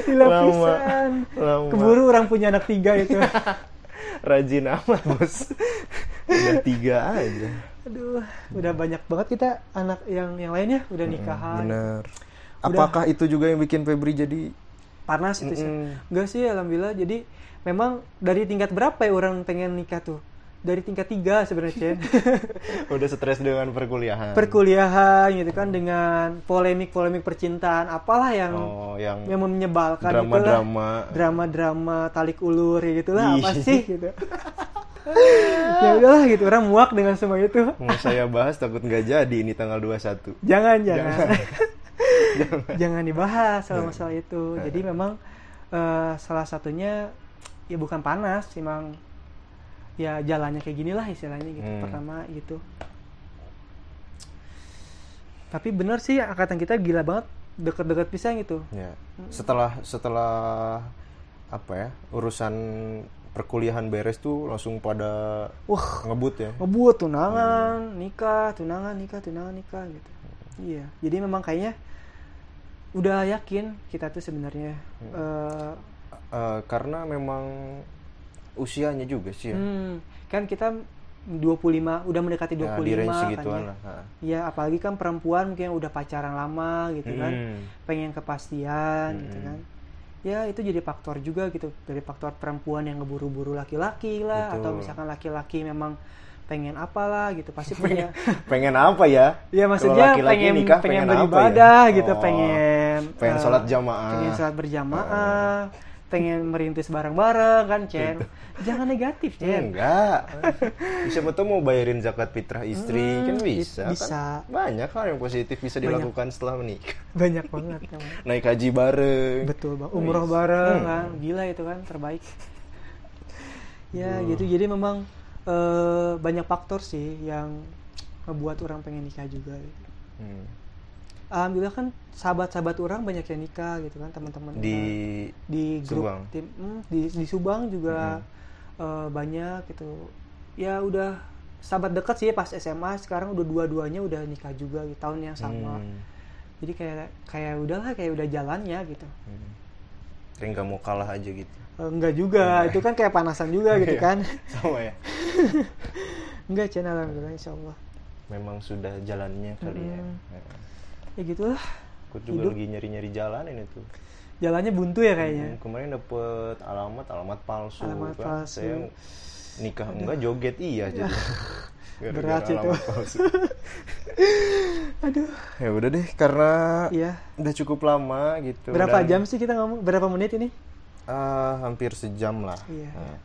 [SPEAKER 1] Gila
[SPEAKER 2] lama
[SPEAKER 1] pisan.
[SPEAKER 2] lama
[SPEAKER 1] Keburu orang punya anak tiga itu.
[SPEAKER 2] Rajin amat bos udah tiga aja
[SPEAKER 1] Aduh, udah banyak banget kita anak yang yang lainnya udah nikahan.
[SPEAKER 2] bener apakah itu juga yang bikin Febri jadi
[SPEAKER 1] Panas itu sih. Enggak sih alhamdulillah. Jadi memang dari tingkat berapa ya orang pengen nikah tuh? Dari tingkat tiga sebenarnya Chen.
[SPEAKER 2] udah stres dengan perkuliahan.
[SPEAKER 1] Perkuliahan gitu kan dengan polemik-polemik percintaan apalah yang
[SPEAKER 2] oh yang
[SPEAKER 1] yang menyebalkan
[SPEAKER 2] drama-drama.
[SPEAKER 1] Drama-drama talik ulur ya gitulah apa
[SPEAKER 2] Ih.
[SPEAKER 1] sih gitu. Ya udahlah gitu orang muak dengan semua itu.
[SPEAKER 2] Mau saya bahas takut nggak jadi ini tanggal 21
[SPEAKER 1] jangan jangan. Jangan. Dibahas soal masalah itu. Jadi memang eh, salah satunya ya bukan panas memang ya jalannya kayak gini lah istilahnya gitu
[SPEAKER 2] Hmm.
[SPEAKER 1] pertama gitu. Tapi bener sih angkatan kita gila banget deket-deket pisang gitu.
[SPEAKER 2] Ya setelah setelah apa ya urusan perkuliahan beres tuh langsung pada
[SPEAKER 1] wah
[SPEAKER 2] ngebut ya?
[SPEAKER 1] ngebuat tunangan nikah tunangan nikah tunangan nikah gitu. Iya jadi memang kayaknya udah yakin kita tuh sebenarnya eh,
[SPEAKER 2] Eh, karena memang usianya juga sih ya,
[SPEAKER 1] hmm, kan kita 25 udah mendekati 25
[SPEAKER 2] Ya, di range
[SPEAKER 1] kan ya.
[SPEAKER 2] lah.
[SPEAKER 1] Iya, apalagi kan perempuan mungkin udah pacaran lama gitu kan
[SPEAKER 2] Hmm.
[SPEAKER 1] pengen kepastian gitu
[SPEAKER 2] Hmm.
[SPEAKER 1] kan ya itu jadi faktor juga gitu dari faktor perempuan yang ngeburu-buru laki-laki lah atau
[SPEAKER 2] Betul.
[SPEAKER 1] misalkan laki-laki memang pengen apalah gitu pasti punya
[SPEAKER 2] pengen apa ya
[SPEAKER 1] ya maksudnya
[SPEAKER 2] laki-laki
[SPEAKER 1] pengen
[SPEAKER 2] nikah
[SPEAKER 1] pengen,
[SPEAKER 2] pengen apa
[SPEAKER 1] beribadah
[SPEAKER 2] ya?
[SPEAKER 1] gitu
[SPEAKER 2] Oh,
[SPEAKER 1] pengen
[SPEAKER 2] pengen
[SPEAKER 1] eh,
[SPEAKER 2] sholat jamaah.
[SPEAKER 1] pengen sholat berjamaah pengen merintis bareng-bareng kan Chen jangan negatif
[SPEAKER 2] Ya,
[SPEAKER 1] Chen
[SPEAKER 2] enggak bisa betul mau bayarin zakat fitrah istri
[SPEAKER 1] Hmm,
[SPEAKER 2] kan bisa,
[SPEAKER 1] bisa.
[SPEAKER 2] kan banyak hal yang positif bisa
[SPEAKER 1] Banyak.
[SPEAKER 2] dilakukan setelah menikah
[SPEAKER 1] banyak banget emang.
[SPEAKER 2] naik haji bareng
[SPEAKER 1] betul bang umroh bareng
[SPEAKER 2] Hmm.
[SPEAKER 1] kan gila itu kan terbaik ya
[SPEAKER 2] Duh.
[SPEAKER 1] gitu jadi memang eh, banyak faktor sih yang ngebuat orang pengen nikah juga gitu.
[SPEAKER 2] Hmm.
[SPEAKER 1] Alhamdulillah kan sahabat-sahabat orang banyak yang nikah gitu kan teman-teman
[SPEAKER 2] di
[SPEAKER 1] di grup
[SPEAKER 2] Subang.
[SPEAKER 1] tim hmm, di di Subang juga eh, banyak gitu ya udah sahabat dekat sih pas SMA sekarang udah dua-duanya udah nikah juga di tahun yang sama
[SPEAKER 2] Hmm.
[SPEAKER 1] jadi kayak kayak udahlah kayak udah jalannya gitu
[SPEAKER 2] Hmm. kayak nggak mau kalah aja gitu
[SPEAKER 1] Eh, enggak juga itu kan kayak panasan juga gitu
[SPEAKER 2] Iya.
[SPEAKER 1] kan
[SPEAKER 2] sama ya
[SPEAKER 1] enggak Cen alhamdulillah insya Allah
[SPEAKER 2] memang sudah jalannya kali ya
[SPEAKER 1] Mm-mm.
[SPEAKER 2] Ya.
[SPEAKER 1] Ya gitulah
[SPEAKER 2] aku juga
[SPEAKER 1] Hidup.
[SPEAKER 2] lagi nyari-nyari jalan ini tuh
[SPEAKER 1] jalannya buntu ya kayaknya
[SPEAKER 2] Hmm, kemarin dapet alamat alamat palsu
[SPEAKER 1] Alamat
[SPEAKER 2] kan.
[SPEAKER 1] palsu.
[SPEAKER 2] saya nikah enggak joget iya jadi Gara-gara
[SPEAKER 1] Berat itu. aduh
[SPEAKER 2] ya udah deh karena
[SPEAKER 1] iya
[SPEAKER 2] udah cukup lama gitu
[SPEAKER 1] berapa
[SPEAKER 2] dan,
[SPEAKER 1] jam sih kita ngomong berapa menit ini
[SPEAKER 2] ah, hampir sejam lah
[SPEAKER 1] Iya.
[SPEAKER 2] Nah.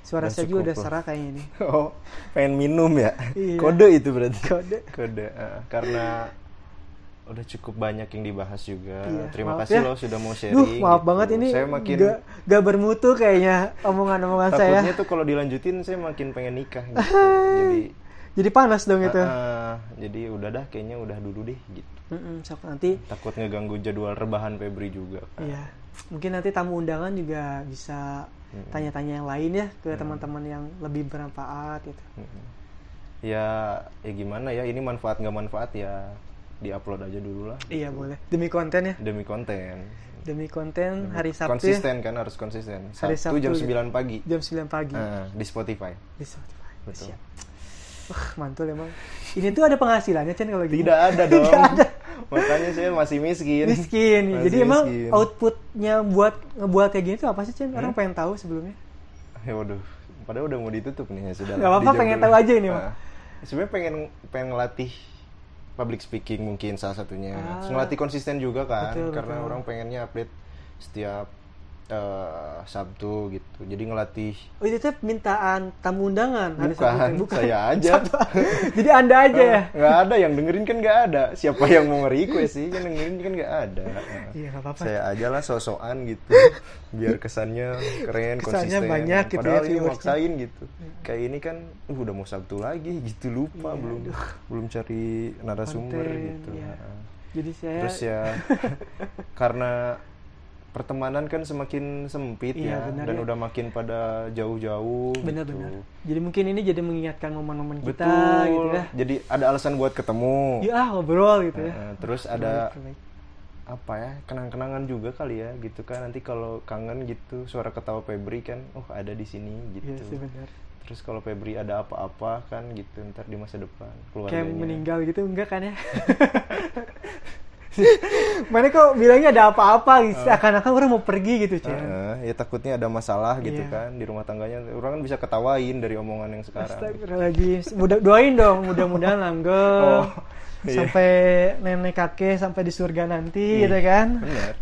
[SPEAKER 1] suara
[SPEAKER 2] Udah
[SPEAKER 1] saya juga udah serak kayaknya ini
[SPEAKER 2] oh pengen minum ya
[SPEAKER 1] Iya.
[SPEAKER 2] kode itu berarti
[SPEAKER 1] Kode.
[SPEAKER 2] kode ah, karena udah cukup banyak yang dibahas juga
[SPEAKER 1] Iya,
[SPEAKER 2] terima kasih
[SPEAKER 1] ya.
[SPEAKER 2] loh sudah mau sharing
[SPEAKER 1] Duh, maaf
[SPEAKER 2] gitu.
[SPEAKER 1] banget ini
[SPEAKER 2] saya makin
[SPEAKER 1] gak, gak bermutu kayaknya omongan-omongan saya.
[SPEAKER 2] takutnya tuh kalau dilanjutin saya makin pengen nikah gitu. jadi
[SPEAKER 1] Jadi panas dong itu.
[SPEAKER 2] ah, jadi udah dah kayaknya udah dulu deh gitu
[SPEAKER 1] Mm-mm, sok nanti
[SPEAKER 2] takut ngeganggu jadwal rebahan Febri juga kan.
[SPEAKER 1] Iya. Mungkin nanti tamu undangan juga bisa
[SPEAKER 2] Mm-mm.
[SPEAKER 1] tanya-tanya yang lain ya ke teman-teman yang lebih bermanfaat gitu.
[SPEAKER 2] Ya ya gimana ya ini manfaat nggak manfaat ya diupload aja dulu lah
[SPEAKER 1] Iya boleh. Demi konten ya.
[SPEAKER 2] demi konten
[SPEAKER 1] Demi konten hari Sabtu ya.
[SPEAKER 2] konsisten kan harus konsisten
[SPEAKER 1] Hari
[SPEAKER 2] Sabtu, jam
[SPEAKER 1] Sabtu,
[SPEAKER 2] 9 pagi
[SPEAKER 1] jam 9 pagi
[SPEAKER 2] Ah, di Spotify
[SPEAKER 1] di Spotify.
[SPEAKER 2] Betul.
[SPEAKER 1] Siap. Wah, mantul emang. Ini tuh ada penghasilannya Chen kalau gini.
[SPEAKER 2] tidak ada dong
[SPEAKER 1] Tidak ada.
[SPEAKER 2] makanya saya masih miskin
[SPEAKER 1] Miskin.
[SPEAKER 2] Masih
[SPEAKER 1] Jadi emang
[SPEAKER 2] miskin.
[SPEAKER 1] outputnya buat ngebuat kayak gini tuh apa sih Chen? Orang pengen tahu sebelumnya.
[SPEAKER 2] ya waduh padahal udah mau ditutup nih ya sudah lah,
[SPEAKER 1] apa-apa, pengen
[SPEAKER 2] dulu.
[SPEAKER 1] tahu aja ini, Mak.
[SPEAKER 2] Ah, sebenarnya pengen pengen ngelatih public speaking mungkin salah satunya
[SPEAKER 1] Ah.
[SPEAKER 2] Ngelatih konsisten juga kan
[SPEAKER 1] Betul,
[SPEAKER 2] karena
[SPEAKER 1] betul.
[SPEAKER 2] orang pengennya update setiap eh, Sabtu gitu. Jadi ngelatih.
[SPEAKER 1] Oh itu tuh mintaan tamu undangan. Hari
[SPEAKER 2] bukan,
[SPEAKER 1] Sabtu,
[SPEAKER 2] saya aja.
[SPEAKER 1] Jadi anda aja ya.
[SPEAKER 2] nggak ada yang dengerin kan nggak ada. Siapa yang mau nge-request sih? Kan dengerin kan nggak ada.
[SPEAKER 1] Iya nggak apa-apa.
[SPEAKER 2] saya aja lah sosokan gitu. Biar kesannya keren
[SPEAKER 1] Kesannya
[SPEAKER 2] konsisten.
[SPEAKER 1] banyak gitu ya
[SPEAKER 2] padahal ini
[SPEAKER 1] viewersnya.
[SPEAKER 2] maksain gitu. Kayak ini kan uh, udah mau sabtu lagi gitu lupa
[SPEAKER 1] Iya,
[SPEAKER 2] belum.
[SPEAKER 1] aduh.
[SPEAKER 2] belum cari narasumber
[SPEAKER 1] Konten,
[SPEAKER 2] gitu.
[SPEAKER 1] iya. Jadi saya
[SPEAKER 2] terus ya karena pertemanan kan semakin sempit
[SPEAKER 1] Iya,
[SPEAKER 2] ya
[SPEAKER 1] benar
[SPEAKER 2] dan
[SPEAKER 1] ya.
[SPEAKER 2] udah makin pada jauh-jauh
[SPEAKER 1] benar-benar.
[SPEAKER 2] gitu.
[SPEAKER 1] Jadi mungkin ini jadi mengingatkan momen-momen kita
[SPEAKER 2] betul
[SPEAKER 1] gitu ya.
[SPEAKER 2] jadi ada alasan buat ketemu
[SPEAKER 1] Ya ah, ngobrol gitu ya.
[SPEAKER 2] Heeh, terus ada apa ya kenang-kenangan juga kali ya gitu kan nanti kalau kangen gitu suara ketawa Febri kan oh ada di sini gitu
[SPEAKER 1] Iya sih benar.
[SPEAKER 2] terus kalau Febri ada apa-apa kan gitu ntar di masa depan keluarganya
[SPEAKER 1] Kayak meninggal gitu enggak kan ya? Mana kok bilangnya ada apa-apa gitu. Seakan-akan orang mau pergi gitu, Cen.
[SPEAKER 2] Heeh, ya takutnya ada masalah gitu
[SPEAKER 1] Iya.
[SPEAKER 2] kan di rumah tangganya orang kan bisa ketawain dari omongan yang sekarang
[SPEAKER 1] Astagfirullahaladzim. Mudah doain dong, mudah-mudahan langgeng.
[SPEAKER 2] Oh, iya.
[SPEAKER 1] Sampai nenek kakek sampai di surga nanti
[SPEAKER 2] Ih,
[SPEAKER 1] gitu kan.
[SPEAKER 2] bener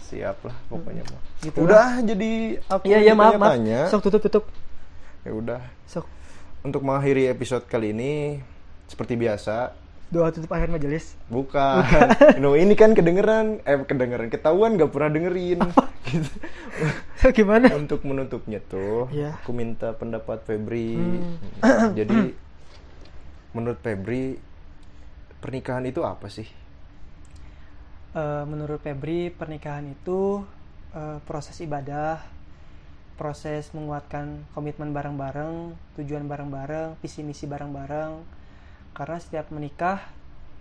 [SPEAKER 2] siap lah pokoknya mah
[SPEAKER 1] Gitu
[SPEAKER 2] udah jadi aku
[SPEAKER 1] Iya, iya maaf, maaf. Sok tutup tutup.
[SPEAKER 2] ya udah
[SPEAKER 1] Sok
[SPEAKER 2] untuk mengakhiri episode kali ini seperti biasa
[SPEAKER 1] doa tutup akhir majelis.
[SPEAKER 2] Bukan. no, ini kan kedengeran, eh kedengeran ketahuan gak pernah dengerin. Gitu.
[SPEAKER 1] Gimana?
[SPEAKER 2] Untuk menutupnya tuh,
[SPEAKER 1] Iya.
[SPEAKER 2] aku minta pendapat Febri.
[SPEAKER 1] Hmm.
[SPEAKER 2] Jadi menurut Febri pernikahan itu apa sih?
[SPEAKER 1] Eh, menurut Febri pernikahan itu eh, proses ibadah, proses menguatkan komitmen bareng-bareng, tujuan bareng-bareng, visi misi bareng-bareng. Karena setiap menikah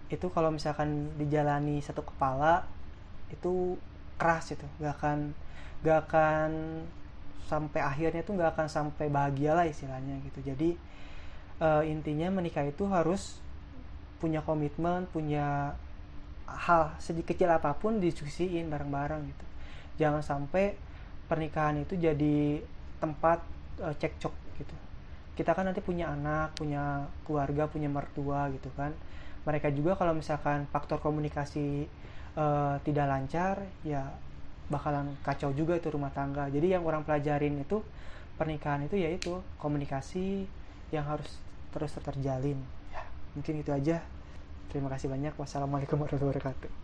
[SPEAKER 1] itu kalau misalkan dijalani satu kepala itu keras itu, gak akan gak akan sampai akhirnya tuh gak akan sampai bahagia lah istilahnya gitu. Jadi eh, intinya menikah itu harus punya komitmen, punya hal sedikit kecil apa pun diskusiin bareng-bareng gitu. Jangan sampai pernikahan itu jadi tempat eh, cekcok gitu. Kita kan nanti punya anak punya keluarga punya mertua gitu kan. Mereka juga kalau misalkan faktor komunikasi uh, tidak lancar ya bakalan kacau juga itu rumah tangga. Jadi yang orang pelajarin itu pernikahan itu yaitu komunikasi yang harus terus terjalin. Ya mungkin itu aja. Terima kasih banyak. Wassalamualaikum warahmatullahi wabarakatuh